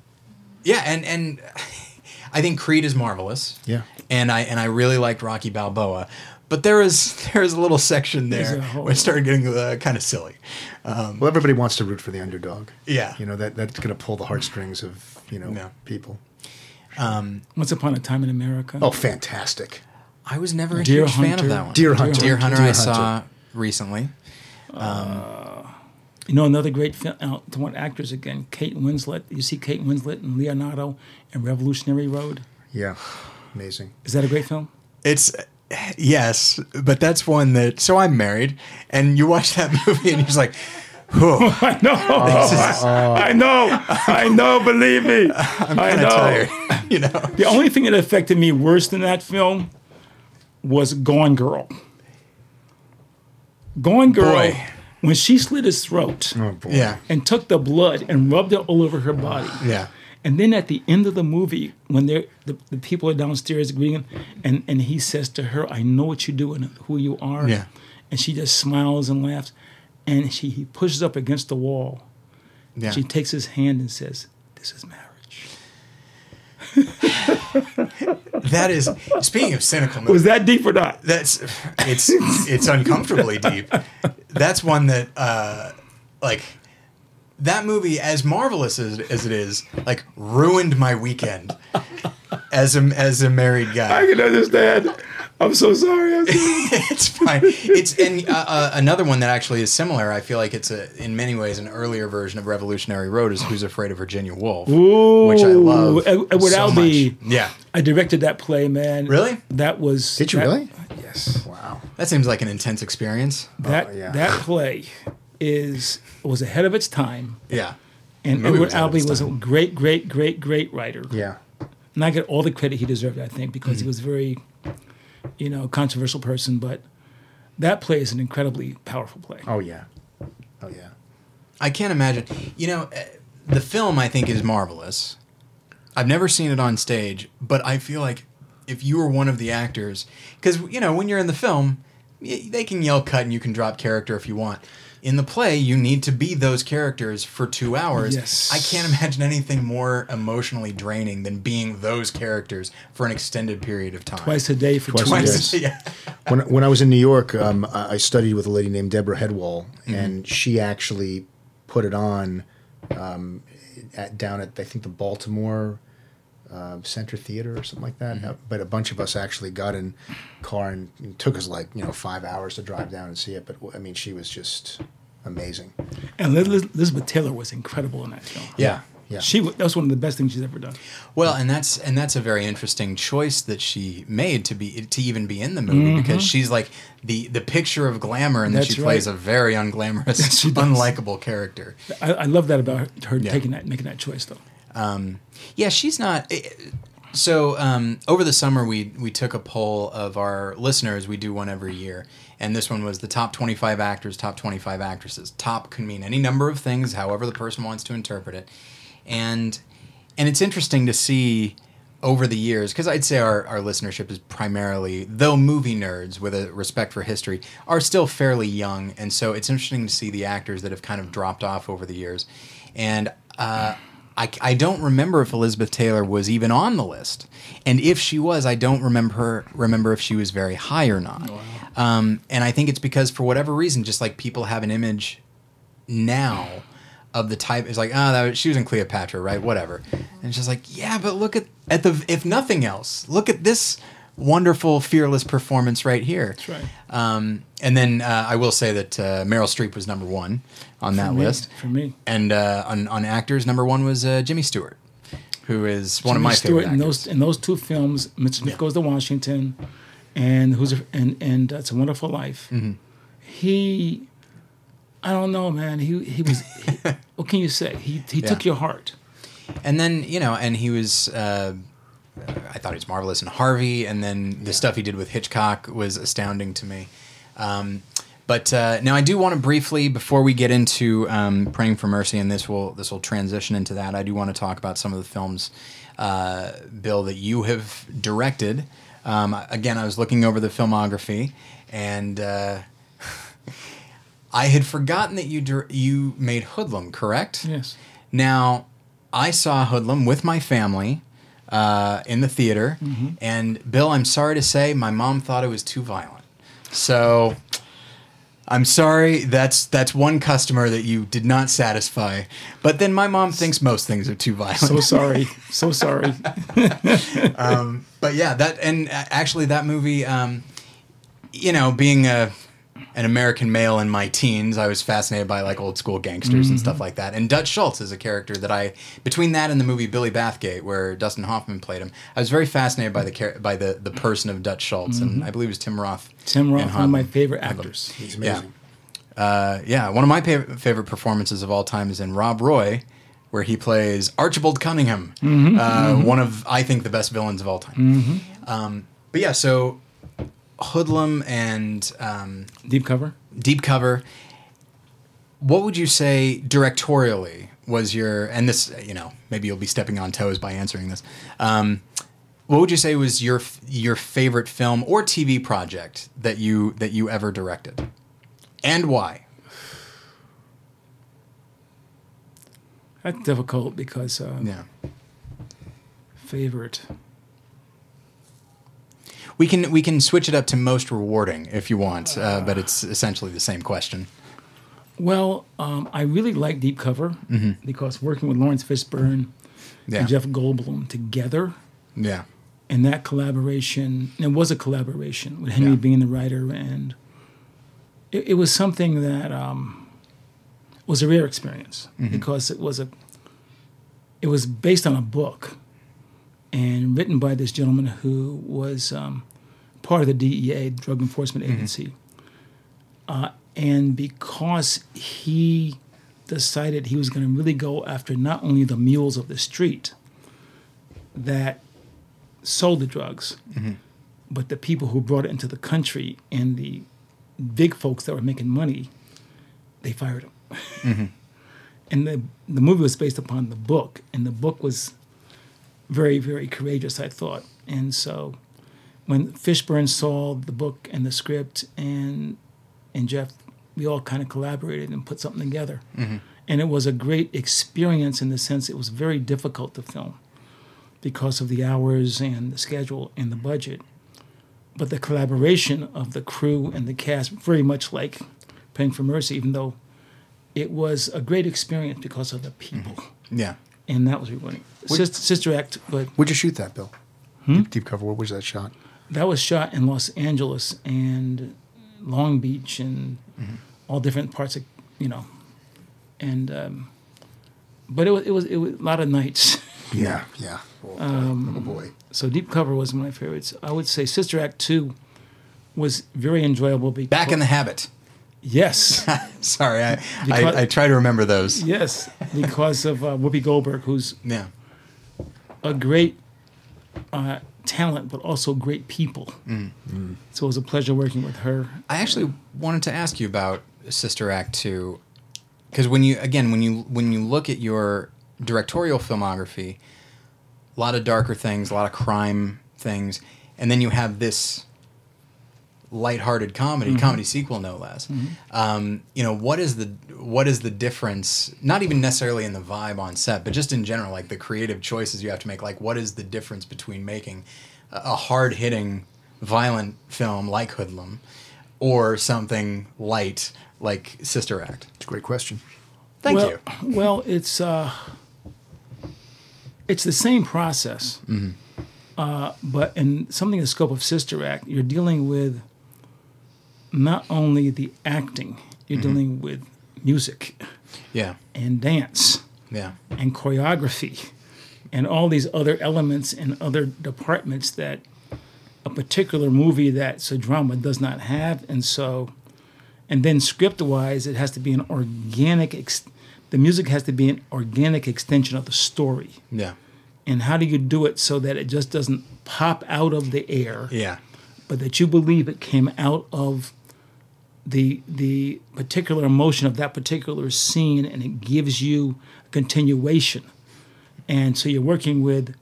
Yeah, and and I think Creed is marvelous. Yeah. and I and I really liked Rocky Balboa, but there is there is a little section there where it started getting uh, kind of silly. Well, everybody wants to root for the underdog. Yeah. You know that that's going to pull the heartstrings of you know Yeah. people. Um, Once Upon a Time in America. Oh, fantastic! I was never a Deer huge fan of that one. Deer Hunter. Deer Hunter, Deer I Hunter. saw recently. Um, uh, you know, another great film, uh, to want actors again, Kate Winslet. You see Kate Winslet and Leonardo in Revolutionary Road. Yeah, amazing. Is that a great film? It's yes, but that's one that. So I'm married, and you watch that movie, and you're just like, "Whew, I know. I know. I know. Believe me. I'm I kind know. of tired." you know. The only thing that affected me worse than that film was Gone Girl. Gone Girl, Boy. when she slit his throat Oh boy. Yeah, and took the blood and rubbed it all over her body. yeah. And then at the end of the movie, when they're, the, the people are downstairs greeting and, and he says to her, I know what you do and who you are. Yeah. And she just smiles and laughs. And she, he pushes up against the wall. Yeah. She takes his hand and says, This is marriage. that is speaking of cynical. Was that deep or not? that's it's it's uncomfortably deep. That's one that uh like that movie as marvelous as, as it is like ruined my weekend as a as a married guy. I can understand. I'm so sorry. I'm sorry. it's fine. It's and uh, uh, another one that actually is similar. I feel like it's a in many ways an earlier version of Revolutionary Road is Who's Afraid of Virginia Woolf, which I love. Ed- Edward so Albee. much. Yeah, I directed that play, man. Really? That was. Did you that- really? Yes. Wow. that seems like an intense experience. That Oh, yeah. that play is was ahead of its time, Yeah, and Edward was Albee was a great, great, great, great writer. Yeah. And I get all the credit he deserved, I think, because Mm-hmm. he was very, you know, controversial person. But that play is an incredibly powerful play. Oh yeah. Oh yeah. I can't imagine. You know, uh, the film I think is marvelous. I've never seen it on stage, but I feel like if you were one of the actors, because you know when you're in the film, they can yell cut and you can drop character if you want. In the play, you need to be those characters for two hours. Yes. I can't imagine anything more emotionally draining than being those characters for an extended period of time. Twice a day for Twice two a day. years. Yeah. when when I was in New York, um, I I studied with a lady named Deborah Hedwall, and she actually put it on um, at, down at I think the Baltimore uh, Center Theater or something like that. Mm-hmm. But a bunch of us actually got in car and it took us like you know five hours to drive down and see it. But I mean, she was just amazing. And Liz- Elizabeth Taylor was incredible in that film. Yeah. Yeah. She that was one of the best things she's ever done. Well, and that's and that's a very interesting choice that she made to be to even be in the movie because she's like the the picture of glamour, and then That's she plays right. a very unglamorous, unlikable character. I, I love that about her, her Yeah. taking that, making that choice though. Um, yeah, she's not. eh, So um, over the summer, we we took a poll of our listeners. We do one every year, and this one was the top twenty five actors, top twenty five actresses. Top can mean any number of things, however the person wants to interpret it, and and it's interesting to see over the years because I'd say our, our listenership is primarily though movie nerds with a respect for history are still fairly young, and so it's interesting to see the actors that have kind of dropped off over the years, and. Uh, I, I don't remember if Elizabeth Taylor was even on the list, and if she was, I don't remember her, remember if she was very high or not. Um, and I think it's because for whatever reason, just like people have an image now of the type, it's like ah, that was, she was in Cleopatra, right? Whatever, and she's like yeah, but look at at the if nothing else, look at this wonderful, fearless performance right here. That's right. Um, and then uh, I will say that uh, Meryl Streep was number one on that For me- list. for me. And uh, on, on actors, number one was uh, Jimmy Stewart, who is one of my Stewart favorite in actors. those in those two films, Mr. Smith Goes to Washington, and who's and and uh, It's a Wonderful Life. Mm-hmm. He, I don't know, man. He he was. he, what can you say? He he Yeah. took your heart. And then you know, and he was. I thought he was marvelous in Harvey, and then the stuff he did with Hitchcock was astounding to me. Um, but uh, now I do want to briefly, before we get into um, praying for mercy, and this will this will transition into that. I do want to talk about some of the films, uh, Bill, that you have directed. Um, again, I was looking over the filmography, and uh, I had forgotten that you dir- you made Hoodlum, correct? Yes. Now, I saw Hoodlum with my family uh, in the theater, and Bill, I'm sorry to say, my mom thought it was too violent. So, I'm sorry. That's that's one customer that you did not satisfy. But then my mom thinks most things are too violent. So sorry. so sorry. but yeah, that and actually that movie, um, you know, being a an American male in my teens, I was fascinated by like old school gangsters and stuff like that. And Dutch Schultz is a character that I between that and the movie Billy Bathgate, where Dustin Hoffman played him, I was very fascinated by the char- by the the person of Dutch Schultz, and I believe it was Tim Roth. Tim in Roth, one of my favorite actors. He's Yeah. amazing. Uh, yeah, one of my fav- favorite performances of all time is in Rob Roy, where he plays Archibald Cunningham, uh, one of I think the best villains of all time. Um, but yeah, so Hoodlum and um, Deep cover. Deep Cover. What would you say directorially was your and this you know maybe you'll be stepping on toes by answering this. Um, what would you say was your your favorite film or TV project that you that you ever directed, and why? That's difficult because uh, Yeah. favorite. We can we can switch it up to most rewarding if you want, uh, but it's essentially the same question. Well, um, I really like Deep Cover because working with Lawrence Fishburne Yeah, and Jeff Goldblum together, yeah, and that collaboration, and it was a collaboration with Henry Yeah. being the writer, and it, it was something that um, was a rare experience because it was a, it was based on a book, and written by this gentleman who was um, part of the DEA, Drug Enforcement Agency, uh, and because he decided he was going to really go after not only the mules of the street that sold the drugs, but the people who brought it into the country and the big folks that were making money, they fired him. and the the movie was based upon the book, and the book was very very courageous, I thought. And so, when Fishburne saw the book and the script, and and Jeff, we all kind of collaborated and put something together. Mm-hmm. And it was a great experience in the sense it was very difficult to film because of the hours and the schedule and the budget. But the collaboration of the crew and the cast, very much like Praying for Mercy, even though it was a great experience because of the people. Mm-hmm. yeah, and that was rewarding. Sister, Sister Act, but Where'd you shoot that, Bill? Hmm? Deep, deep cover. Where was that shot? that was shot in Los Angeles and Long Beach and mm-hmm. all different parts of you know, and um, but it was it was it was a lot of nights. Yeah, yeah. Oh, boy. Um, oh boy. so Deep Cover was one of my favorites. I would say Sister Act Two was very enjoyable. Because, Back in the habit. Yes, Sorry, I, Because- I, I try to remember those. yes, because of uh, Whoopi Goldberg, who's Yeah. a great uh, talent, but also great people. So it was a pleasure working with her. I actually wanted to ask you about Sister Act 2 because when you again when you when you look at your directorial filmography, a lot of darker things, a lot of crime things, and then you have this lighthearted comedy, comedy sequel no less. Um, you know, what is the what is the difference? Not even necessarily in the vibe on set, but just in general, like the creative choices you have to make. Like, what is the difference between making a, a hard hitting, violent film like Hoodlum, or something light like Sister Act? It's a great question. Thank well, you. Well, it's uh, it's the same process, uh, but in something in the scope of Sister Act, you're dealing with not only the acting, you're mm-hmm. dealing with music Yeah, and dance yeah, and choreography and all these other elements and other departments that a particular movie that's a drama does not have. And so and then script wise it has to be an organic ex- the music has to be an organic extension of the story. Yeah, and how do you do it so that it just doesn't pop out of the air yeah, but that you believe it came out of the the particular emotion of that particular scene and it gives you a continuation. And so you're working with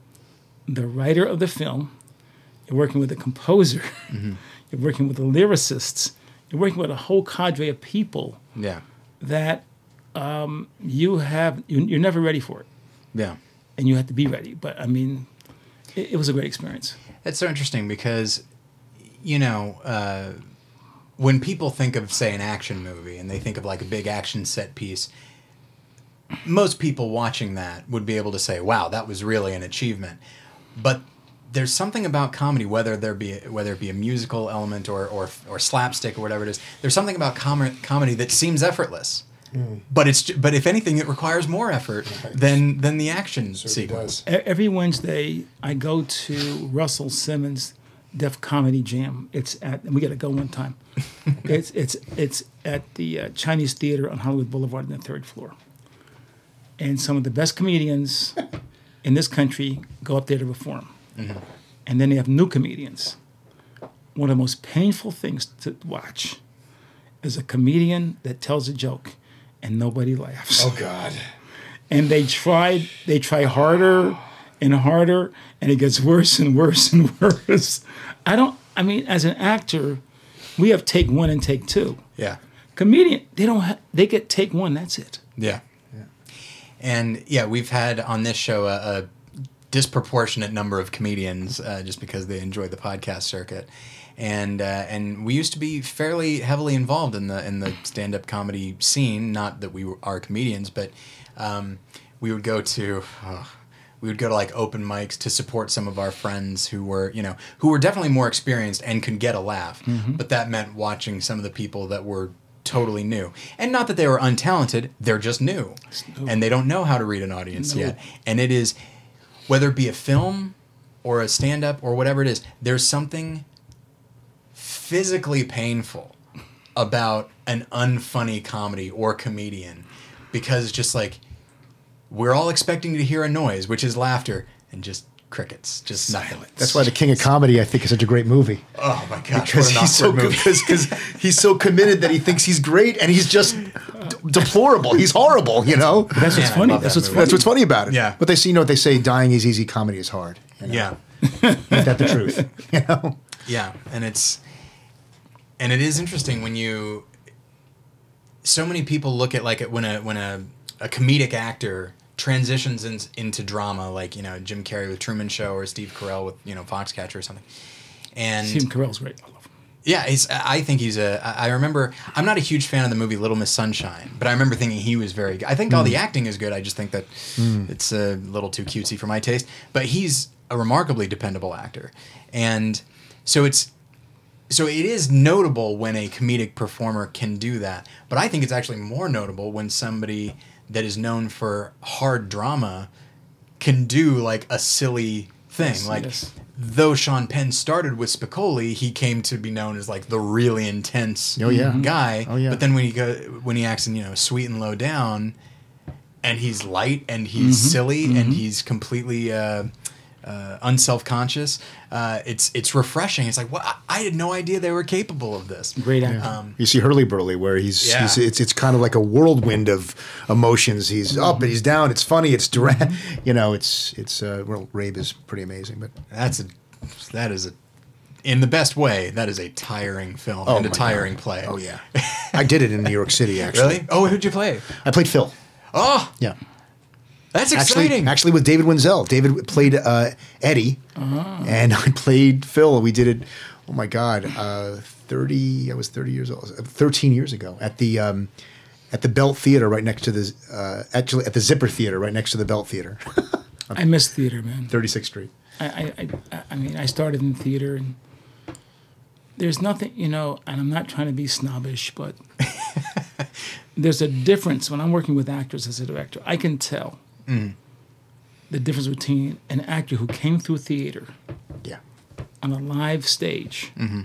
the writer of the film you're working with the composer you're working with the lyricists you're working with a whole cadre of people yeah, that um, you have you- you're never ready for it. Yeah. and you have to be ready but i mean it, it was a great experience. It's so interesting because, you know, uh, when people think of, say, an action movie and they think of like a big action set piece, most people watching that would be able to say, "Wow, that was really an achievement." But there's something about comedy, whether there be whether it be a musical element or or, or slapstick or whatever it is. There's something about com- comedy that seems effortless. But it's but if anything, it requires more effort than than the action sequence. Every Wednesday, I go to Russell Simmons' Def Comedy Jam. It's at, and we got to go one time. it's it's it's at the uh, Chinese Theater on Hollywood Boulevard on the third floor. And some of the best comedians in this country go up there to perform. And then they have new comedians. One of the most painful things to watch is a comedian that tells a joke and nobody laughs Oh God. and they tried they try harder and harder and it gets worse and worse and worse i don't i mean as an actor we have take one and take two Yeah. comedian they don't ha- they get take one that's it Yeah. yeah. And yeah, we've had on this show a, a disproportionate number of comedians uh, just because they enjoy the podcast circuit. And uh, and we used to be fairly heavily involved in the in the stand up comedy scene. Not that we were- are comedians, but um, we would go to. oh, we would go to like open mics to support some of our friends who were, you know, who were definitely more experienced and could get a laugh. Mm-hmm. But that meant watching some of the people that were totally new. And not that they were untalented, they're just new. And they don't know how to read an audience No. yet. And it is whether it be a film or a stand up or whatever it is, there's something physically painful about an unfunny comedy or comedian because just like we're all expecting to hear a noise, which is laughter, and just crickets, just nothing. That's why the King of Comedy, I think, is such a great movie. Oh my god, Because what an he's so awkward movie. because he's so committed that he thinks he's great and he's just d- deplorable. He's horrible, you know. that's what's Man, funny that's that what's movie. funny That's what's funny about it. Yeah. But they say, you know what they say: dying is easy, comedy is hard. You know? Yeah, Ain't that the truth? You know. yeah, and it's and it is interesting when you. So many people look at like when a when a, a comedic actor transitions in, into drama, like you know Jim Carrey with Truman Show or Steve Carell with you know Foxcatcher or something, and Steve Carell's great I love him. Yeah, he's, I think he's a. I remember. I'm not a huge fan of the movie Little Miss Sunshine, but I remember thinking he was very. good. I think all Hmm. the acting is good. I just think that it's a little too cutesy for my taste. But he's a remarkably dependable actor, and so it's. So it is notable when a comedic performer can do that, but I think it's actually more notable when somebody that is known for hard drama can do like a silly thing. Yes, like yes. though Sean Penn started with Spicoli, he came to be known as like the really intense Oh, yeah. guy. Oh, yeah. But then when he go when he acts in you know Sweet and Low Down, and he's light and he's Mm-hmm. silly and he's completely uh, uh, unself conscious, uh, it's it's refreshing. It's like what I, I had no idea they were capable of this. Great actor. Um, You see Hurlyburly, where he's, Yeah. he's it's it's kind of like a whirlwind of emotions. He's up and he's down. It's funny. It's direct. Mm-hmm. You know, it's it's uh, well, Rabe is pretty amazing, but that's a that is a in the best way. That is a tiring film Oh and a tiring God. play. oh yeah, I did it in New York City actually. Really? Oh, who'd you play? I played Phil. Oh, Yeah. That's Actually, exciting. actually, with David Wenzel. David played uh, Eddie, Uh-huh. and I played Phil. We did it. Oh my God, uh, thirty. I was thirty years old. Thirteen years ago at the um, at the Belt Theater, right next to the uh, actually at the Zipper Theater, right next to the Belt Theater, I miss theater, man. Thirty Sixth Street. I, I, I, I mean, I started in theater, and there's nothing, you know, and I'm not trying to be snobbish, but there's a difference when I'm working with actors as a director. I can tell Mm. the difference between an actor who came through theater Yeah. on a live stage mm-hmm.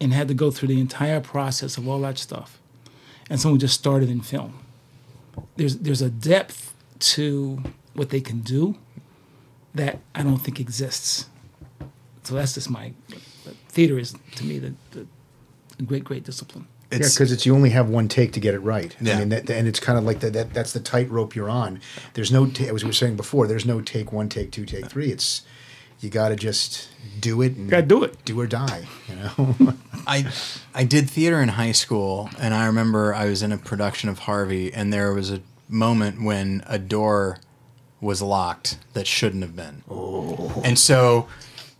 and had to go through the entire process of all that stuff, and someone just started in film. There's there's a depth to what they can do that I don't think exists. So that's just my theater is to me the, the great great discipline. Yeah, It's- because it's you only have one take to get it right. Yeah. I mean, that, and it's kind of like that, that. That's the tightrope you're on. There's no, ta- as we were saying before, there's no take one, take two, take three. It's you got to just do it. And Gotta do it. Do or die. You know. I I did theater in high school, and I remember I was in a production of Harvey, and there was a moment when a door was locked that shouldn't have been. Oh. And so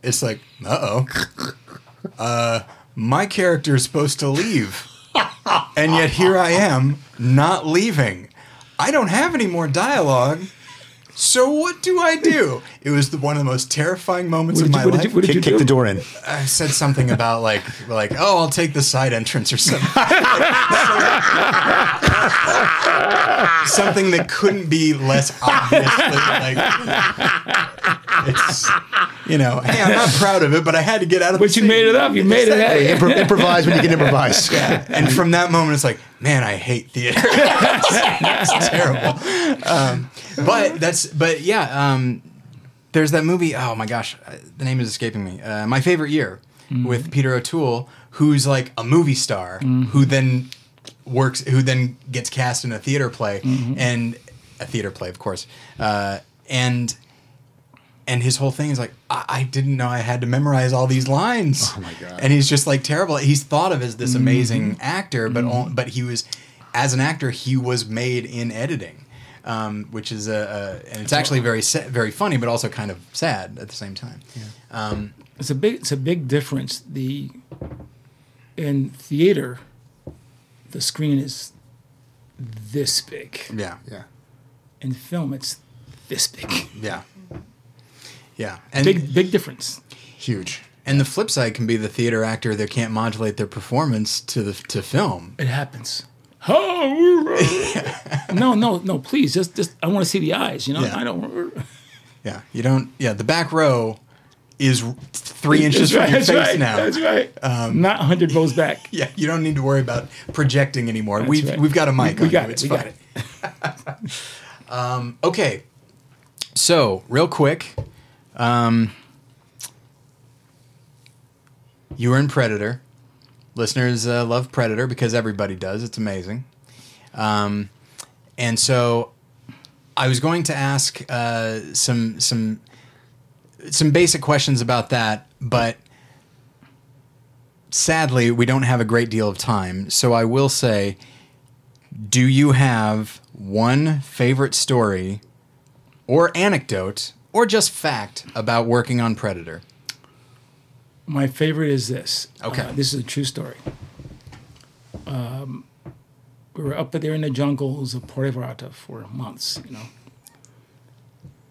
it's like, uh oh, uh, my character is supposed to leave, and yet here I am not leaving. I don't have any more dialogue. So what do I do? It was the, one of the most terrifying moments What of did my you- what did life. you- what did kick, you kick the door in. I said something about like like oh I'll take the side entrance or something. something that couldn't be less obviously like it's you know hey I'm not proud of it but I had to get out of But the you made it up. You made it. Hey, Hey, impro- improvise when you can improvise. and from that moment it's like man I hate theater it's terrible um, but that's but yeah um, there's that movie oh my gosh uh, the name is escaping me uh, my favorite year with Peter O'Toole who's like a movie star who then works who then gets cast in a theater play and a theater play of course uh, and and his whole thing is like I, I didn't know I had to memorize all these lines. Oh my God. And he's just like terrible. He's thought of as this amazing actor, but on, but he was as an actor he was made in editing, um, which is a, a and it's actually very sa- very funny, but also kind of sad at the same time. Um, it's a big it's a big difference. The in theater, the screen is this big. yeah, Yeah. In film, it's this big. yeah, yeah. And Big big difference. Huge. and the flip side can be the theater actor that can't modulate their performance to the to film. It happens. no, no, no. Please, just, just. I want to see the eyes. You know, Yeah. I don't. Yeah, you don't. Yeah, the back row is three inches That's from your face right, now. That's right. Not hundred rows back. Yeah, you don't need to worry about projecting anymore. That's we've right. we've got a mic. We on got you. it, It's we got fine. um, okay, so real quick, um, you were in Predator. Listeners uh, love Predator because everybody does. It's amazing. Um, and so I was going to ask uh, some some some basic questions about that, but sadly, we don't have a great deal of time. So I will say, do you have one favorite story or anecdote or just fact about working on Predator? My favorite is this. Okay. Uh, this is a true story. Um, we were up there in the jungles of Puerto Vallarta for months, you know.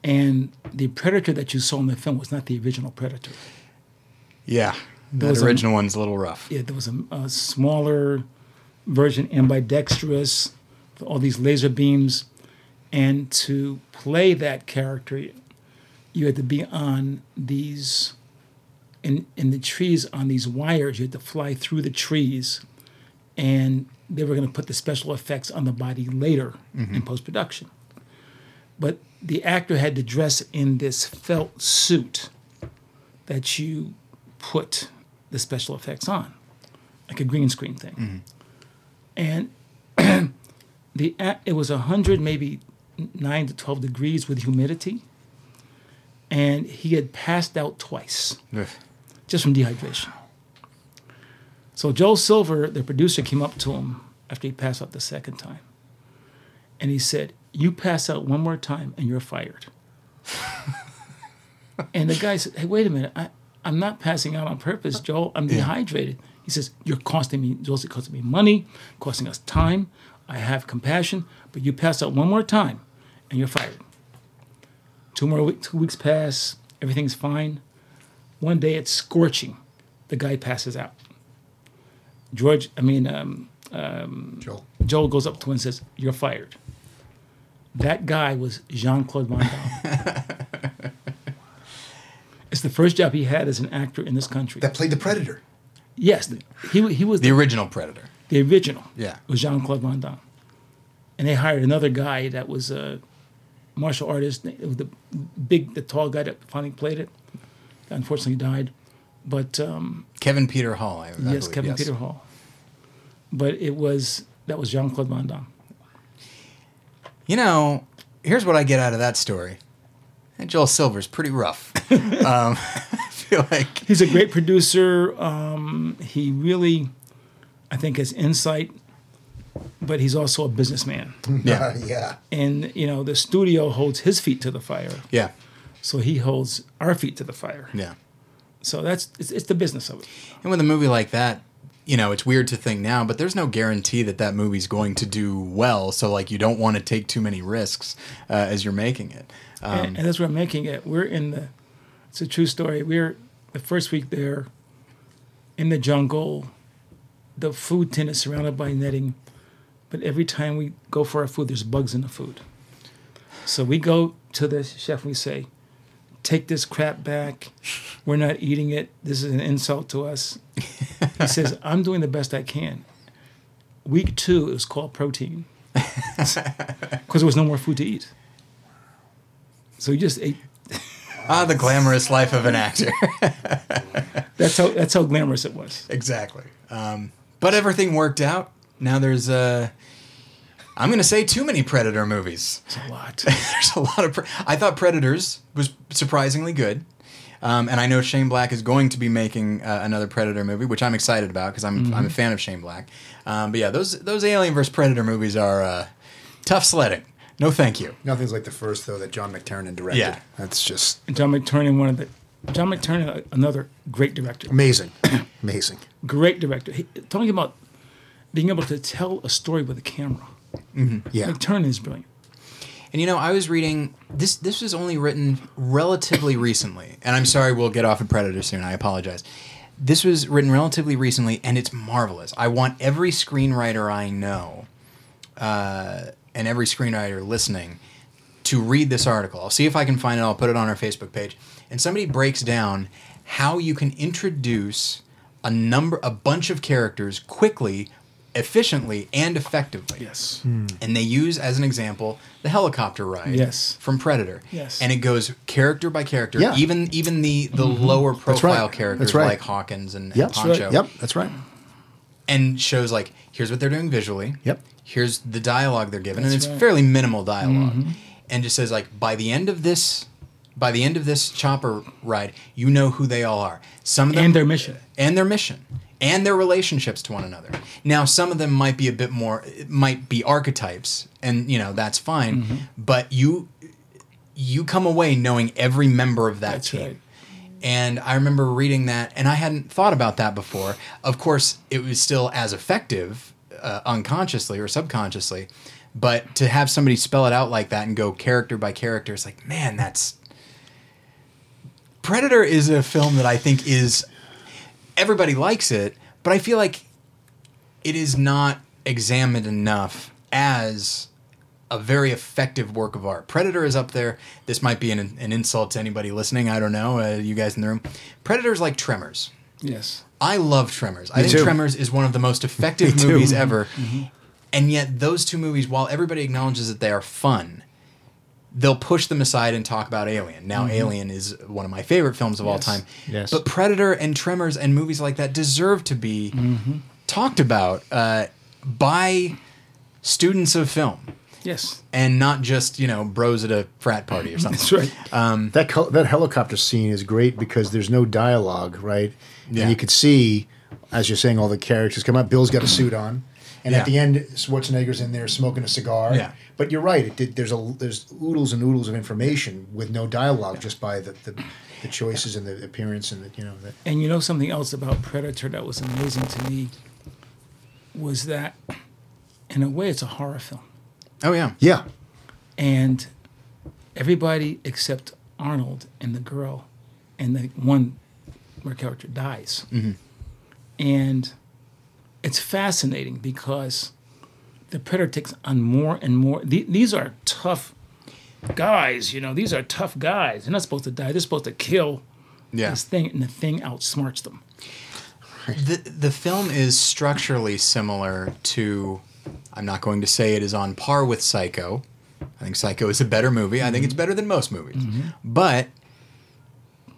And the predator that you saw in the film was not the original predator. Yeah. That was a- original one's a little rough. Yeah, there was a, a smaller version, ambidextrous, all these laser beams. And to play that character, you had to be on these, in, in the trees, on these wires. You had to fly through the trees. And they were going to put the special effects on the body later in mm-hmm. post production. But the actor had to dress in this felt suit that you put the special effects on, like a green screen thing. Mm-hmm. And the it was hundred, maybe nine to twelve degrees with humidity, and he had passed out twice. Just from dehydration. So Joel Silver, the producer, came up to him after he passed out the second time, and he said, "You pass out one more time, and you're fired." and the guy said, "Hey, wait a minute, I, I'm not passing out on purpose, Joel. I'm dehydrated." He says, "You're costing me, Joel's costing me money, costing us time. I have compassion, but you pass out one more time, and you're fired." Two more week, two weeks pass, everything's fine. One day it's scorching. The guy passes out. George, I mean, um, Joel. Joel goes up to him and says, You're fired. That guy was Jean Claude Van Damme. it's the first job he had as an actor in this country. That played the Predator. yes, he, he was The the, original Predator. the original. Yeah. was Jean Claude Van Damme. And they hired another guy that was a martial artist. The big, the tall guy that finally played it. Unfortunately, died. But um, Kevin Peter Hall. I, I yes, believe, Kevin yes. Peter Hall. But it was that was Jean Claude Van Damme. You know, here's what I get out of that story. And Joel Silver's pretty rough. um, I feel like He's a great producer. Um, he really, I think, has insight, but he's also a businessman. Yeah. yeah. And you know, the studio holds his feet to the fire, yeah, so he holds our feet to the fire. yeah. So that's it's, it's the business of it. And with a movie like that, you know, it's weird to think now, but there's no guarantee that that movie's going to do well. So like, you don't want to take too many risks uh, as you're making it. Um, and, and that's what I'm making it. We're in the. It's a true story. We're the first week there. In the jungle, the food tin is surrounded by netting, but every time we go for our food, there's bugs in the food. So we go to the chef and we say, "Take this crap back. We're not eating it. This is an insult to us." he says, "I'm doing the best I can." Week two, it was called protein because there was no more food to eat. So we just ate ah, the glamorous life of an actor. That's how that's how glamorous it was. exactly. Um, but everything worked out. Now there's uh, I'm going to say too many Predator movies. It's a lot. There's a lot of. Pre- I thought Predators was surprisingly good, um, and I know Shane Black is going to be making uh, another Predator movie, which I'm excited about because I'm I'm a fan of Shane Black. Um, but yeah, those those Alien vs Predator movies are uh, tough sledding. No, thank you. Nothing's like the first though that John McTiernan directed. Yeah. That's just John McTiernan, one of the John McTiernan, another great director. amazing. amazing. Great director. He, talking about being able to tell a story with a camera. Yeah. McTiernan is brilliant. And you know, I was reading this. This was only written relatively recently, and I'm sorry, we'll get off of Predator soon. I apologize. This was written relatively recently, and it's marvelous. I want every screenwriter I know, uh, and every screenwriter listening, to read this article. I'll see if I can find it. I'll put it on our Facebook page. And somebody breaks down how you can introduce a number, a bunch of characters quickly, efficiently, and effectively Yes. and they use as an example the helicopter ride Yes. from Predator. Yes. And it goes character by character, Yeah. even even the the mm-hmm. lower profile right. characters right. like Hawkins and, and Yep. Poncho, Yep. That's right. and shows like here's what they're doing visually. Yep. Here's the dialogue they're given, and it's right. fairly minimal dialog and just says like by the end of this. By the end of this chopper ride, you know who they all are. Some of them And their mission. and their mission and their relationships to one another. Now, some of them might be a bit more, might be archetypes, and you know that's fine. Mm-hmm. But you you come away knowing every member of that That's team, right. And I remember reading that, and I hadn't thought about that before. Of course, it was still as effective uh, unconsciously or subconsciously, but to have somebody spell it out like that and go character by character, it's like, man, that's. Predator is a film that I think is. Everybody likes it, but I feel like it is not examined enough as a very effective work of art. Predator is up there. This might be an, an insult to anybody listening. I don't know. Uh, you guys in the room. Predator's like Tremors. Yes. I love Tremors. I think too. Tremors is one of the most effective Me movies ever. And yet, those two movies, while everybody acknowledges that they are fun, they'll push them aside and talk about Alien. Now, mm-hmm. Alien is one of my favorite films of all time. Yes. But Predator and Tremors and movies like that deserve to be mm-hmm. talked about uh, by students of film Yes. and not just, you know, bros at a frat party or something. That's right. Um, that hel- that helicopter scene is great because there's no dialogue, right? Yeah. And you could see, as you're saying, all the characters come up. Bill's got a suit on, and Yeah. at the end, Schwarzenegger's in there smoking a cigar. Yeah. But you're right. It did, there's a there's oodles and oodles of information with no dialogue, just by the, the the choices and the appearance and the you know the, And you know something else about Predator that was amazing to me was that, in a way, it's a horror film, Oh, yeah. yeah. and everybody except Arnold and the girl, and the one where character dies, mm-hmm. and it's fascinating because the Predator takes on more and more. The, these are tough guys, you know. These are tough guys. They're not supposed to die. They're supposed to kill Yeah. this thing, and the thing outsmarts them. The the film is structurally similar to. I'm not going to say it is on par with Psycho. I think Psycho is a better movie. I think it's mm-hmm. better than most movies. Mm-hmm. But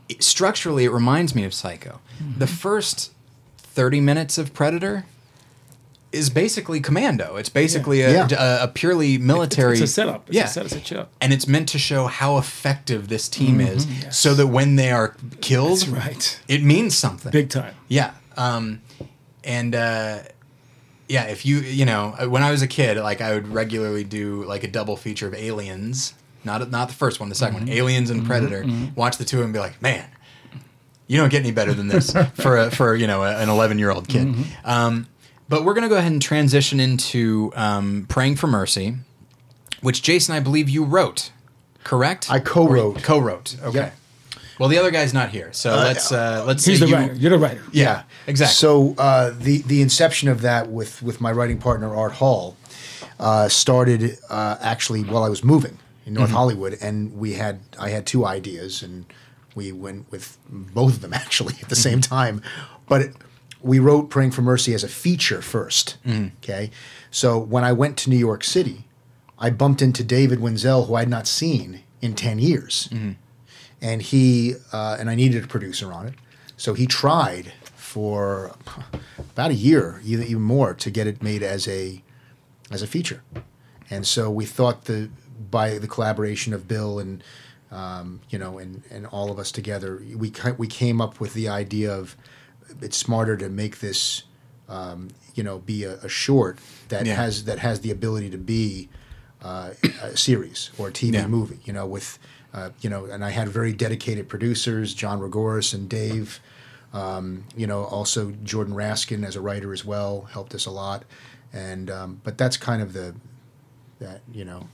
it, structurally, it reminds me of Psycho. Mm-hmm. The first 30 minutes of Predator is basically Commando. It's basically a, Yeah. a, a purely military. It's a setup. It's yeah. a setup. It's a setup. and it's meant to show how effective this team is, so that when they are killed, That's right. it means something. Big time. Yeah. Um, and uh, yeah, if you you know uh, when I was a kid, like I would regularly do like a double feature of Aliens, not not the first one, the 2nd one, Aliens and Predator. Watch the two of and be like, man, you don't get any better than this for a, for you know an eleven year old kid. Um, but we're gonna go ahead and transition into um, praying for mercy, which Jason, I believe you wrote, correct? I co-wrote. Co-wrote. Okay. Yeah. Well, the other guy's not here, so let's uh, let's He's the you- writer. You're the writer. Yeah, exactly. So uh, the the inception of that with with my writing partner Art Hall uh, started uh, actually while I was moving in North Hollywood, and we had I had two ideas, and we went with both of them actually at the same time, but. It, we wrote Praying for Mercy as a feature 1st Okay. So when I went to New York City, I bumped into David Wenzel, who I had not seen in 10 years and he uh, and I needed a producer on it, so he tried for about a year, even even more, to get it made as a as a feature. And so we thought the by the collaboration of Bill and um, you know and and all of us together, we we came up with the idea of it's smarter to make this um, you know be a, a short that Yeah. has that has the ability to be uh, a series or a TV Yeah. movie. You know with uh, you know, and I had very dedicated producers, John Rigoris and Dave. Um, you know, also Jordan Raskin as a writer as well helped us a lot. And um, but that's kind of the that you know.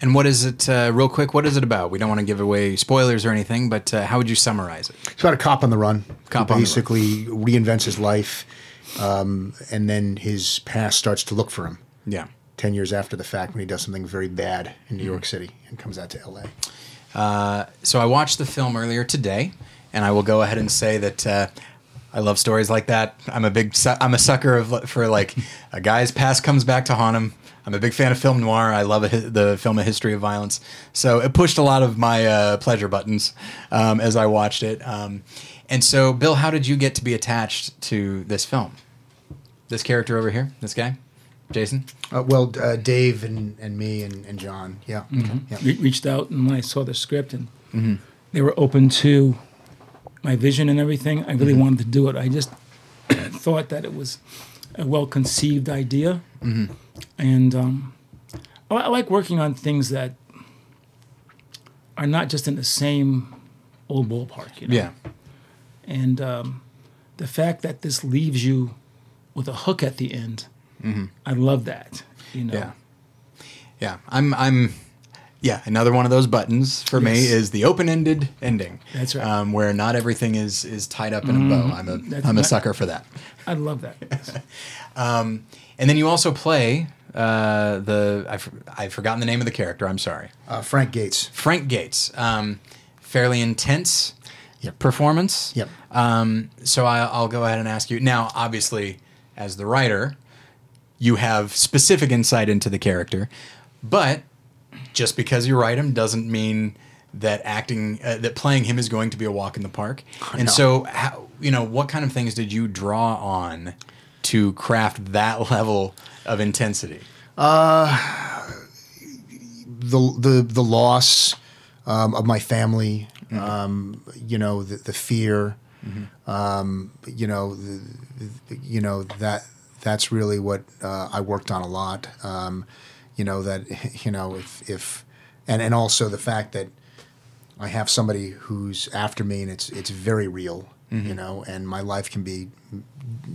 And what is it, uh, real quick? What is it about? We don't want to give away spoilers or anything, but uh, how would you summarize it? It's about a cop on the run. Cop the run. basically reinvents his life, um, and then his past starts to look for him. Yeah. Ten years after the fact, when he does something very bad in New Mm-hmm. York City and comes out to L.A. So I watched the film earlier today, and I will go ahead and say that uh, I love stories like that. I'm a big, su- I'm a sucker of for like a guy's past comes back to haunt him. I'm a big fan of film noir. I love a, the film A History of Violence. So it pushed a lot of my uh, pleasure buttons um, as I watched it. Um, and so, Bill, how did you get to be attached to this film? This character over here, this guy, Jason. Uh, well, uh, Dave and, and me and, and John, yeah, Mm-hmm. yeah. Re- reached out and when I saw the script and they were open to my vision and everything, I really wanted to do it. I just thought that it was a well conceived idea, and um, I, I like working on things that are not just in the same old ballpark. You know? Yeah. And um, the fact that this leaves you with a hook at the end, I love that. You know, Mm-hmm. Yeah. Yeah. I'm I'm yeah, another one of those buttons for me is the open-ended ending. That's right. Mm-hmm. Um, where not everything is is tied up in a bow. I'm a am a sucker for that. I love that. And then you also play uh, the I've, I've forgotten the name of the character. I'm sorry. Uh, Frank Gates. Frank Gates. Um, fairly intense Yep. performance. Yep. Um, so I, I'll go ahead and ask you now. Obviously, as the writer, you have specific insight into the character, but just because you write him doesn't mean that acting uh, that playing him is going to be a walk in the park. And No. so, how, you know, what kind of things did you draw on to craft that level of intensity? the the the loss um, of my family, um, you know, the, the fear, um, you know, the, the, you know that that's really what uh, I worked on a lot. Um, you know that you know if if and and also the fact that I have somebody who's after me and it's it's very real. You know, and my life can be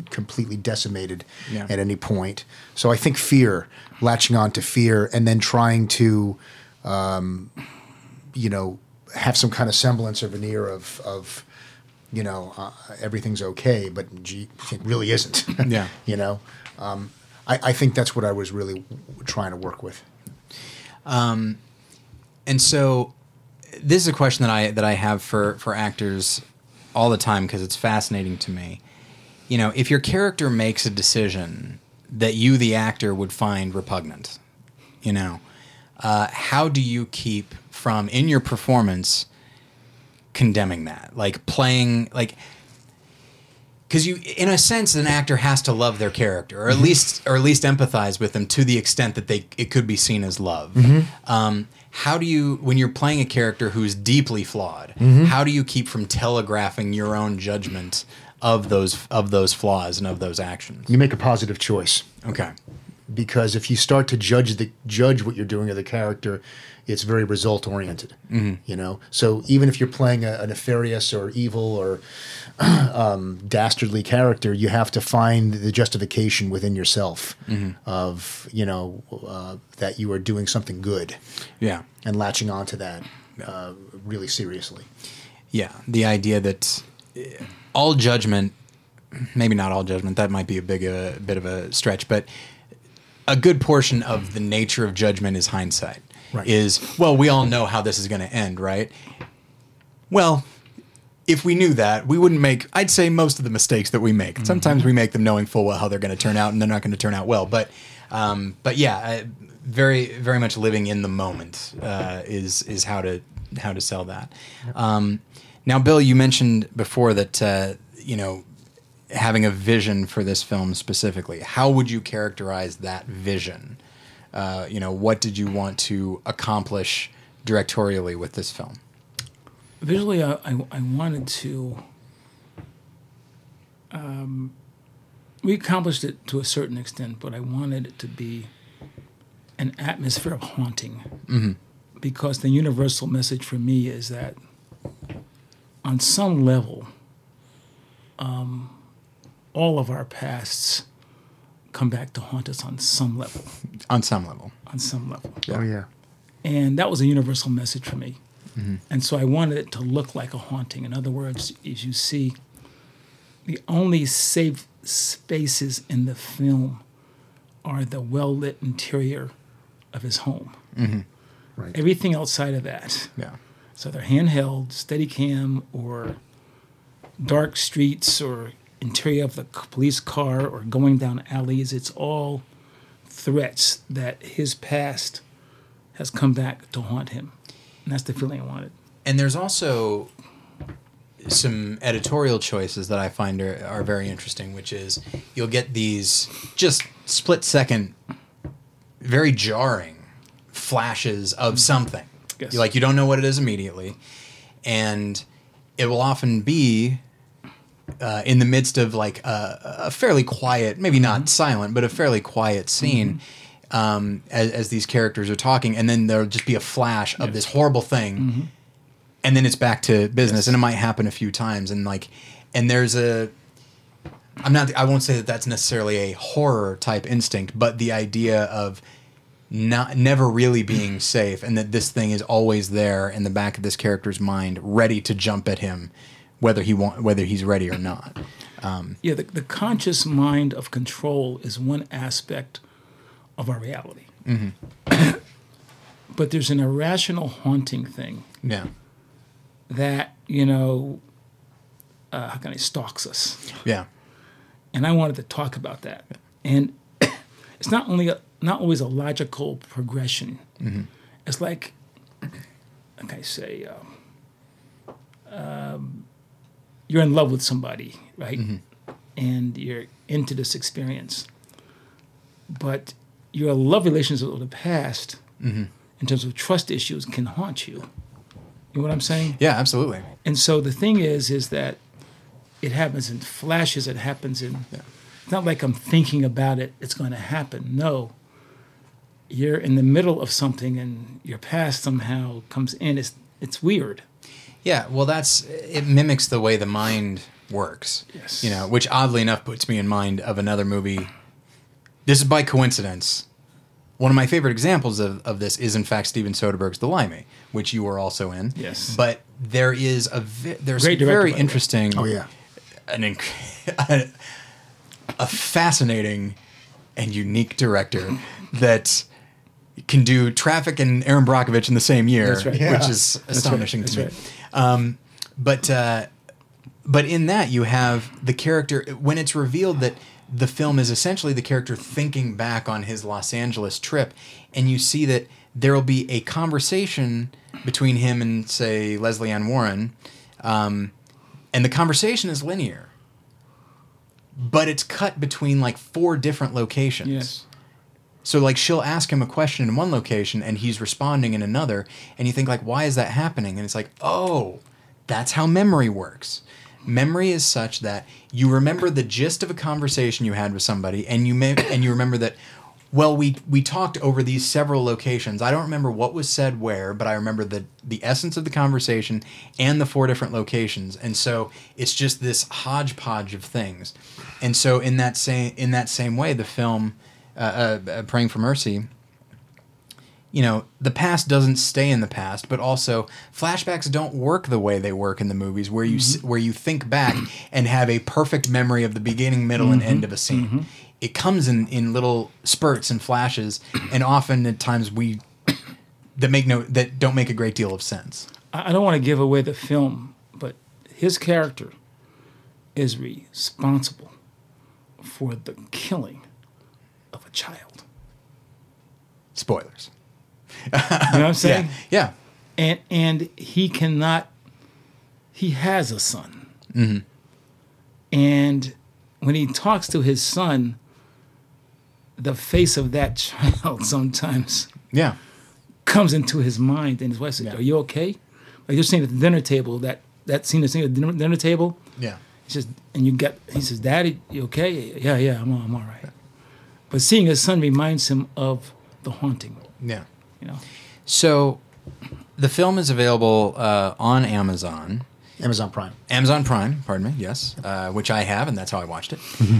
completely decimated Yeah. at any point. So I think fear, latching on to fear, and then trying to, um, you know, have some kind of semblance or veneer of, of you know, uh, everything's okay, but gee, it really isn't. Yeah. you know, um, I, I think that's what I was really trying to work with. Um, And so, this is a question that I that I have for for actors all the time because it's fascinating to me. You know, if your character makes a decision that you, the actor, would find repugnant, you know, uh, how do you keep from in your performance condemning that, like playing like because you in a sense an actor has to love their character or at least or at least empathize with them to the extent that they it could be seen as love. Um, how do you when you're playing a character who's deeply flawed how do you keep from telegraphing your own judgment of those of those flaws and of those actions. You make a positive choice. okay. Because if you start to judge the judge what you're doing of the character, it's very result oriented. You know, so even if you're playing a, a nefarious or evil or um, dastardly character, you have to find the justification within yourself of you know uh, that you are doing something good. Yeah. And latching onto that uh, really seriously. Yeah, the idea that uh, all judgment, maybe not all judgment, that might be a big a bit of a stretch, but a good portion of the nature of judgment is hindsight. Right. Is well, we all know how this is going to end, right? Well, if we knew that, we wouldn't make. I'd say most of the mistakes that we make. Sometimes we make them knowing full well how they're going to turn out, and they're not going to turn out well. But, um, but yeah, I, very, very much living in the moment uh, is is how to how to sell that. Um, now, Bill, you mentioned before that uh, you know having a vision for this film specifically. How would you characterize that vision? Uh, you know, what did you want to accomplish directorially with this film? Visually, I, I, I wanted to. Um, we accomplished it to a certain extent, but I wanted it to be an atmosphere of haunting. Because the universal message for me is that on some level, um, all of our pasts come back to haunt us on some level. On some level. On some level. Oh yeah. And that was a universal message for me. And so I wanted it to look like a haunting. In other words, as you see, the only safe spaces in the film are the well lit interior of his home. Right. Everything outside of that, Yeah. So they're handheld, steady cam, or dark streets, or interior of the police car, or going down alleys, it's all threats that his past has come back to haunt him. And that's the feeling I wanted. And there's also some editorial choices that I find are, are very interesting, which is you'll get these just split second, very jarring flashes of something. Yes. You like you don't know what it is immediately, and it will often be uh, in the midst of like a, a fairly quiet, maybe not silent, but a fairly quiet scene. Um, as, as these characters are talking, and then there'll just be a flash of this horrible thing, and then it's back to business and it might happen a few times and like and there's a I'm not I won't say that that's necessarily a horror type instinct, but the idea of not never really being safe and that this thing is always there in the back of this character's mind ready to jump at him whether he want whether he's ready or not. Yeah, the, the conscious mind of control is one aspect of our reality. but there's an irrational haunting thing Yeah. that, you know, uh, how can I, stalks us. Yeah. And I wanted to talk about that. And it's not only a, not always a logical progression. It's like, like I say, um, um, you're in love with somebody, right? And you're into this experience, but your love relations with the past, in terms of trust issues, can haunt you. You know what I'm saying? Yeah, absolutely. And so the thing is, is that it happens in flashes. It happens in. It's not like I'm thinking about it. It's going to happen. No. You're in the middle of something, and your past somehow comes in. It's it's weird. Yeah, well, that's it mimics the way the mind works. Yes. You know, which oddly enough puts me in mind of another movie. This is by coincidence. One of my favorite examples of, of this is, in fact, Steven Soderbergh's *The Limey*, which you were also in. Yes. But there is a vi- there's Great very by the way. interesting. Oh yeah. An inc- a, a fascinating and unique director that can do Traffic and Erin Brockovich in the same year, That's right. which Yeah. is astonishing That's to me. right. Um, but uh, but in that you have the character when it's revealed that the film is essentially the character thinking back on his Los Angeles trip, and you see that there will be a conversation between him and say Lesley Ann Warren, um, and the conversation is linear. But it's cut between like four different locations. Yes. So like she'll ask him a question in one location and he's responding in another and you think like why is that happening and it's like oh that's how memory works. Memory is such that you remember the gist of a conversation you had with somebody and you may and you remember that well we we talked over these several locations. I don't remember what was said where, but I remember the the essence of the conversation and the four different locations. And so it's just this hodgepodge of things. And so in that same in that same way the film uh, uh, praying for mercy you know the past doesn't stay in the past but also flashbacks don't work the way they work in the movies where you s where you think back and have a perfect memory of the beginning middle and end of a scene. It comes in in little spurts and flashes and often at times we that make no that don't make a great deal of sense. I don't want to give away the film, but his character is responsible for the killing child. spoilers. You know what I'm saying? yeah. Yeah and and he cannot he has a son. Mm-hmm. And when he talks to his son the face of that child sometimes yeah. comes into his mind and his wife says Yeah. are you okay? Like you're saying at the dinner table that that scene is at the dinner, dinner table. Yeah. He says and you get he says daddy you okay? Yeah yeah i'm, I'm all right but seeing his son reminds him of the haunting yeah you know so the film is available uh, on amazon Amazon Prime. Amazon Prime, pardon me, yes, uh, which I have, and that's how I watched it.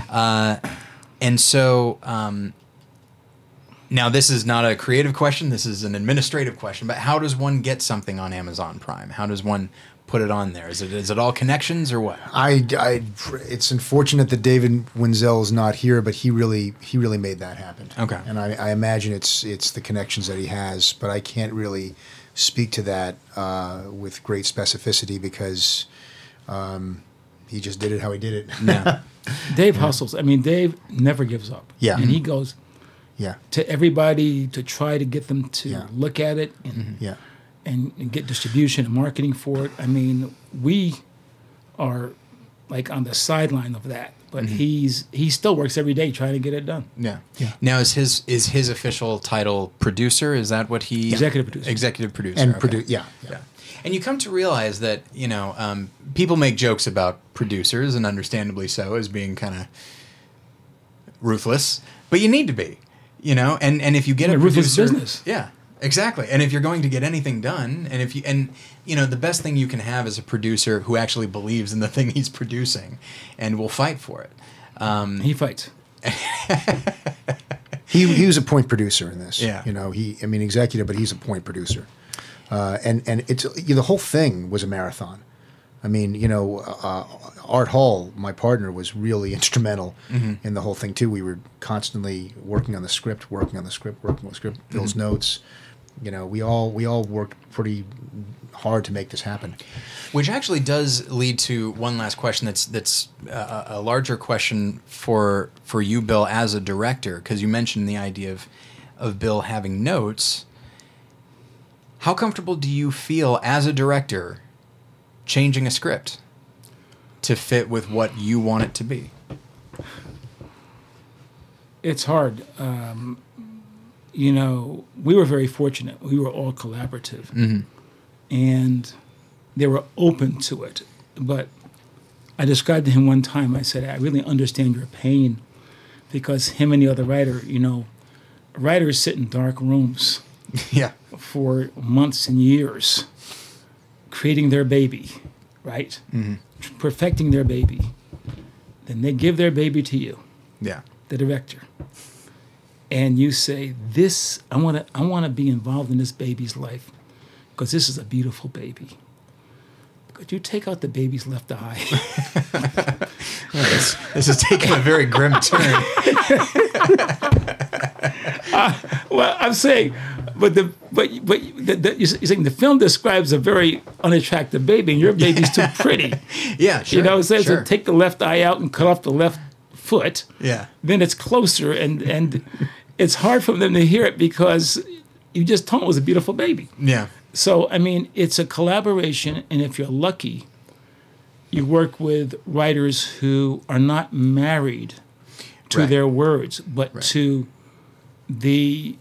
uh, and so um, now this is not a creative question; this is an administrative question. But how does one get something on Amazon Prime? How does one put it on there? Is it is it all connections or what? I, I, it's unfortunate that David Wenzel is not here, but he really, he really made that happen. Okay. And I, I imagine it's, it's the connections that he has, but I can't really speak to that uh, with great specificity because um, he just did it how he did it. Yeah, Dave hustles. I mean, Dave never gives up. Yeah. And he goes yeah, to everybody to try to get them to Yeah. look at it and, yeah. And, and get distribution and marketing for it. I mean, we are like on the sideline of that, but he's he still works every day trying to get it done. yeah, Yeah. Now is his is his official title producer? Is that what he Executive producer. Executive producer And okay. produce, yeah, yeah. Yeah. And you come to realize that, you know, um, people make jokes about producers, and understandably so, as being kind of ruthless, but you need to be, you know, and, and if you get Yeah, a ruthless producer, business. yeah, Exactly. And if you're going to get anything done, and if you and you know, the best thing you can have is a producer who actually believes in the thing he's producing and will fight for it. Um, He fights. He he was a point producer in this. Yeah. You know, he I mean executive, but he's a point producer. Uh, and and it's you know, the whole thing was a marathon. I mean, you know, uh, Art Hall, my partner, was really instrumental in the whole thing too. We were constantly working on the script, working on the script, working on the script, Bill's notes. You know, we all we all worked pretty hard to make this happen. Which actually does lead to one last question. That's that's uh, a larger question for for you, Bill, as a director, because you mentioned the idea of of Bill having notes. How comfortable do you feel as a director changing a script to fit with what you want it to be? It's hard. Um, you know, we were very fortunate. We were all collaborative, mm-hmm. and they were open to it. But I described to him one time. I said, "I really understand your pain, because him and the other writer, you know, writers sit in dark rooms yeah. for months and years, creating their baby, right? Mm-hmm. Perfecting their baby. Then they give their baby to you Yeah. the director, and you say, "This, I want to, I want to be involved in this baby's life, because this is a beautiful baby." Could you take out the baby's left eye? This, this is taking a very grim turn. well, I'm saying, but the but but the, the, you're saying the film describes a very unattractive baby, and your baby's too pretty. Yeah, sure. you know, it says sure. to take the left eye out and cut off the left foot. Yeah. then it's closer and and it's hard for them to hear it because you just told them it was a beautiful baby. Yeah. So I mean, it's a collaboration, and if you're lucky, you work with writers who are not married to Right. their words, but to the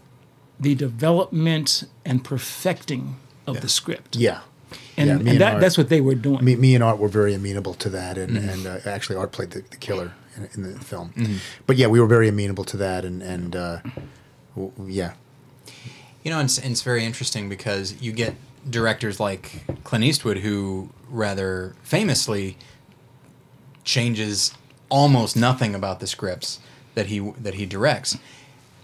the development and perfecting of the script. Yeah. And, Yeah, and and that, Art- that's what they were doing. Me, me and Art were very amenable to that, and and uh, actually Art played the, the killer in, in the film. But yeah, we were very amenable to that, and and uh, w- yeah, You know, it's, it's very interesting because you get directors like Clint Eastwood, who rather famously changes almost nothing about the scripts that he that he directs.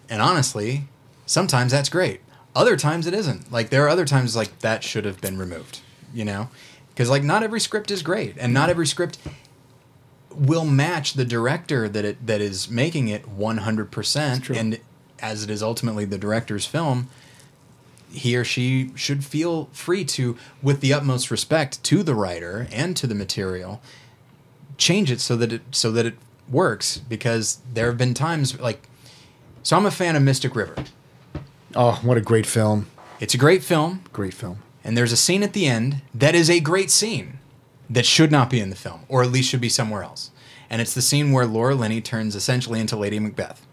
And honestly, sometimes that's great. Other times it isn't. Like there are other times like that should have been removed. You know, because like not every script is great, and not every script will match the director that it that is making it one hundred percent. And as it is ultimately the director's film, he or she should feel free to, with the utmost respect to the writer and to the material, change it so that it so that it works. Because there have been times like, so I'm a fan of Mystic River. oh, what a great film, It's a great film, great film. and there's a scene at the end that is a great scene that should not be in the film, or at least should be somewhere else. And it's the scene where Laura Linney turns essentially into Lady Macbeth.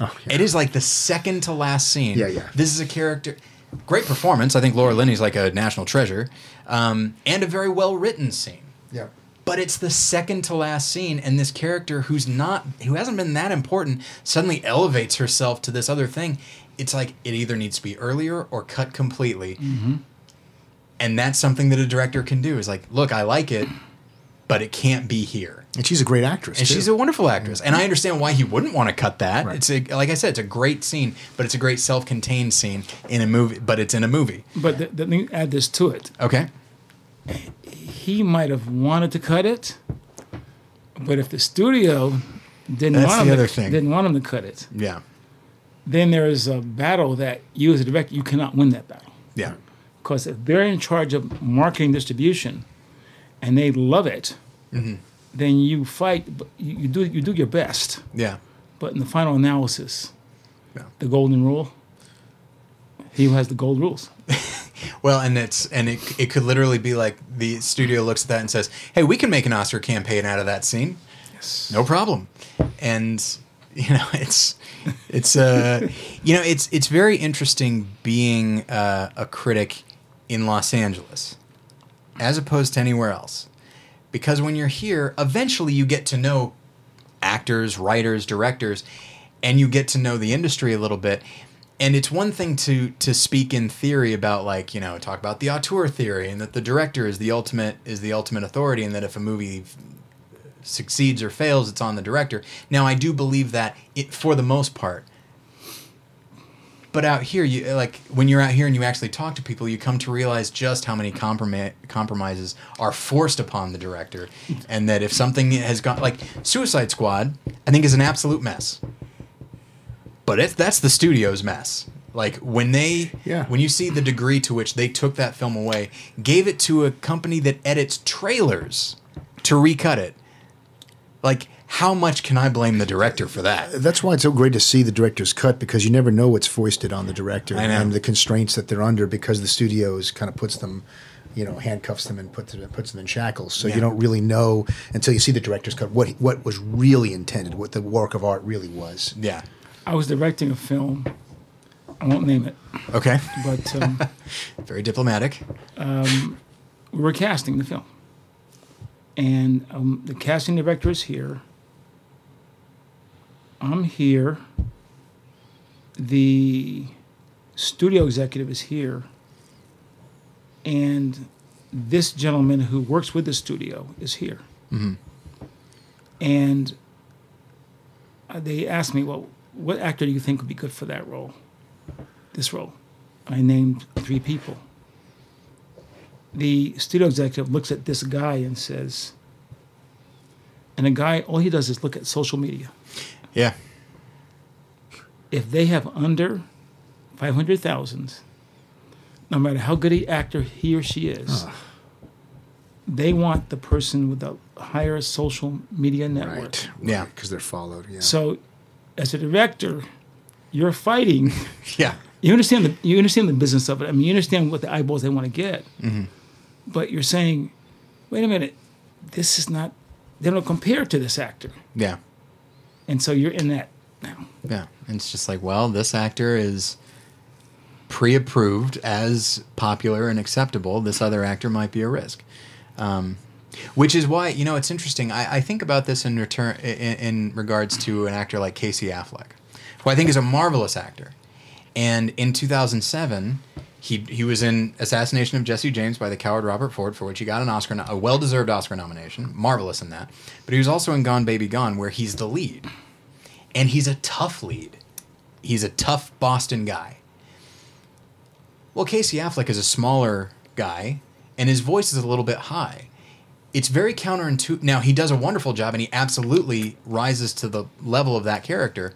Oh, yeah. It is like the second to last scene. Yeah, yeah. This is a character. Great performance. I think Laura Linney's like a national treasure, um, and a very well written scene. yeah. But it's the second to last scene, and this character who's not, who hasn't been that important, suddenly elevates herself to this other thing. It's like it either needs to be earlier or cut completely. Mm-hmm. And that's something that a director can do. Is like, look, I like it, but it can't be here. And she's a great actress. And too. she's a wonderful actress, and I understand why he wouldn't want to cut that. Right. It's a, like I said, it's a great scene, but it's a great self-contained scene in a movie. But it's in a movie. But the, the, let me add this to it. Okay. He might have wanted to cut it, but if the studio didn't That's want the him to, thing. didn't want him to cut it, Yeah. then there is a battle that you as a director you cannot win that battle Yeah. Because if they're in charge of marketing distribution and they love it, Mm-hmm. then you fight. You, you do you do your best, Yeah. but in the final analysis, Yeah. the golden rule. He who has the gold rules. Well, and it's and it it could literally be like the studio looks at that and says, "Hey, we can make an Oscar campaign out of that scene, Yes. no problem." And you know, it's it's uh you know it's it's very interesting being uh, a critic in Los Angeles as opposed to anywhere else, because when you're here, eventually you get to know actors, writers, directors, and you get to know the industry a little bit. and it's one thing to to speak in theory about like you know talk about the auteur theory and that the director is the ultimate is the ultimate authority and that if a movie succeeds or fails it's on the director now i do believe that it for the most part but out here you like when you're out here and you actually talk to people you come to realize just how many compromi- compromises are forced upon the director. And that if something has gone like suicide squad i think is an absolute mess. But it's that's the studio's mess. Like when they Yeah. when you see the degree to which they took that film away gave it to a company that edits trailers to recut it. Like how much can i blame the director for that That's why it's so great to see the director's cut because you never know what's foisted on the director I know. and the constraints that they're under because the studios kind of puts them, you know, handcuffs them and puts them, puts them in shackles. So Yeah. you don't really know until you see the director's cut what what was really intended, what the work of art really was. yeah I was directing a film. I won't name it, okay but um, very diplomatic we were casting the film, and um, the casting director is here. I'm here. The studio executive is here, and this gentleman who works with the studio is here. And uh, they asked me, "Well, what actor do you think would be good for that role? This role?" I named three people the studio executive looks at this guy and says, and a guy, all he does is look at social media. Yeah If they have under 500,000, no matter how good an actor he or she is, they want the person with the higher social media network. Right. Yeah. because they're followed. Yeah. So, as a director, you're fighting. yeah You understand the you understand the business of it. I mean, you understand what the eyeballs they want to get. Mm-hmm. But you're saying, wait a minute, this is not. They don't compare to this actor, yeah and so you're in that now. Yeah, and it's just like, well, this actor is pre-approved as popular and acceptable. This other actor might be a risk, um, which is why you know it's interesting. I, I think about this in return in, in regards to an actor like Casey Affleck, who I think is a marvelous actor, and in 2007. He, he was in Assassination of Jesse James by the coward Robert Ford, for which he got an Oscar, a well-deserved Oscar nomination. Marvelous in that. But he was also in Gone Baby Gone, where he's the lead and he's a tough lead. He's a tough Boston guy. Well, Casey Affleck is a smaller guy, and his voice is a little bit high. It's very counterintuitive. Now, he does a wonderful job, and he absolutely rises to the level of that character.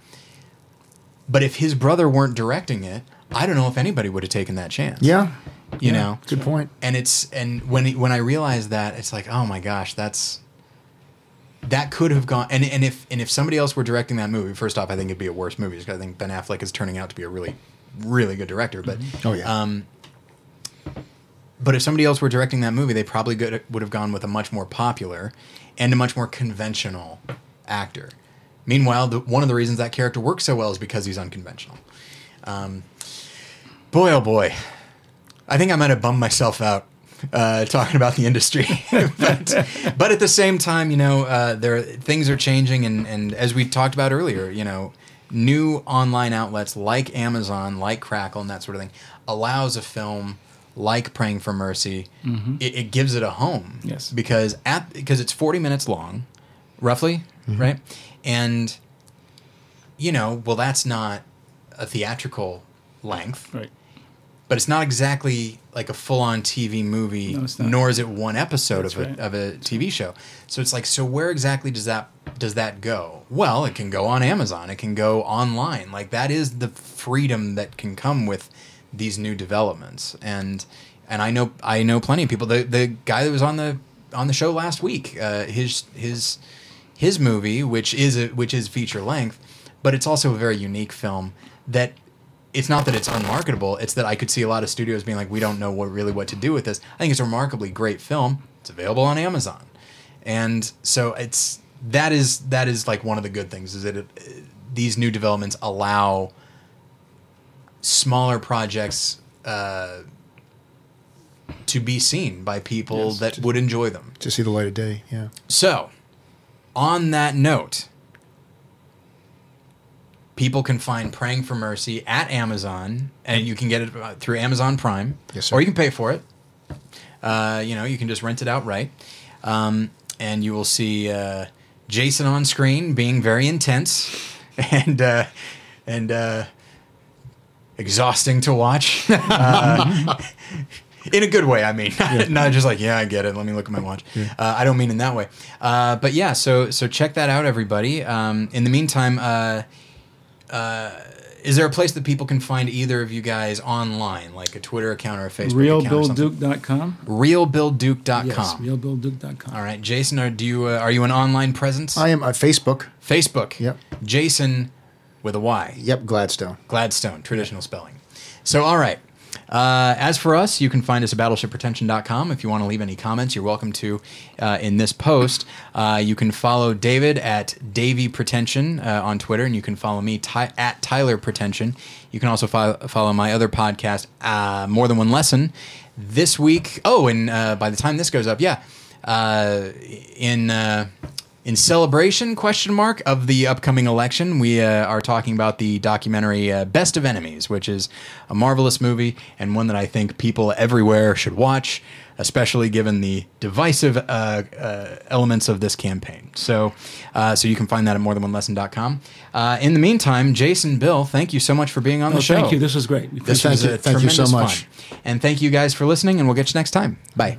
But if his brother weren't directing it, I don't know if anybody would have taken that chance. yeah. You Yeah, know? Good point. and it's and when it, when I realized that it's like oh my gosh that's that could have gone and and if and if somebody else were directing that movie first off I think it'd be a worse movie because I think Ben Affleck is turning out to be a really really good director but Oh, yeah. um but if somebody else were directing that movie they probably good, would have gone with a much more popular and a much more conventional actor meanwhile the, one of the reasons that character works so well is because he's unconventional um, boy oh boy. I think I might have bummed myself out uh, talking about the industry, but but at the same time, you know, uh, there things are changing, and and as we talked about earlier, you know, new online outlets like Amazon, like Crackle, and that sort of thing allows a film like Praying for Mercy. It, it gives it a home, Yes. because at because it's forty minutes long, roughly, right, and you know, well, that's not a theatrical length. Right. But it's not exactly like a full-on TV movie, No, nor is it one episode That's of a right. of a TV show. So it's like, so where exactly does that does that go? Well, it can go on Amazon. It can go online. Like that is the freedom that can come with these new developments. And and I know I know plenty of people. The the guy that was on the on the show last week, uh, his his his movie, which is a, which is feature length, but it's also a very unique film that it's not that it's unmarketable. It's that I could see a lot of studios being like, we don't know what really what to do with this. I think it's a remarkably great film. It's available on Amazon, and so it's that is that is like one of the good things is that it, these new developments allow smaller projects uh, to be seen by people Yes. that would enjoy them. To see the light of day. Yeah. So, on that note, people can find Praying for Mercy at Amazon, and you can get it uh, through Amazon Prime, Yes, sir. or you can pay for it. Uh, you know, you can just rent it outright, um, and you will see uh, Jason on screen being very intense and uh, and uh, exhausting to watch. Uh, in a good way, I mean, not just like yeah, I get it. Let me look at my watch. Uh, I don't mean in that way. Uh, but yeah, so so check that out, everybody. Um, in the meantime, uh, uh, is there a place that people can find either of you guys online, like a Twitter account or a Facebook account? or something? RealBillDuke.com. RealBillDuke.com. Yes, RealBillDuke.com. All right, Jason, are do you uh, are you an online presence? I am on Facebook. Facebook. Yep. Jason with a Y. Yep, Gladstone. Gladstone, traditional spelling. So, all right. Uh, as for us, you can find us at battleshippretension.com. If you want to leave any comments, you're welcome to uh, in this post. Uh, you can follow David at Davy Pretension uh, on Twitter, and you can follow me Ty- at Tyler Pretension. You can also fo- follow my other podcast, uh, More Than One Lesson. This week, oh, and uh, by the time this goes up, yeah, in in celebration question mark of the upcoming election we uh, are talking about the documentary uh, best of enemies which is a marvelous movie and one that i think people everywhere should watch especially given the divisive uh, uh, elements of this campaign so uh, so you can find that at morethanonelesson.com uh, in the meantime jason bill thank you so much for being on Oh, the show thank you. This was great. This Thank was you- uh, thank you so tremendous much. fun. and thank you guys for listening and we'll get you next time bye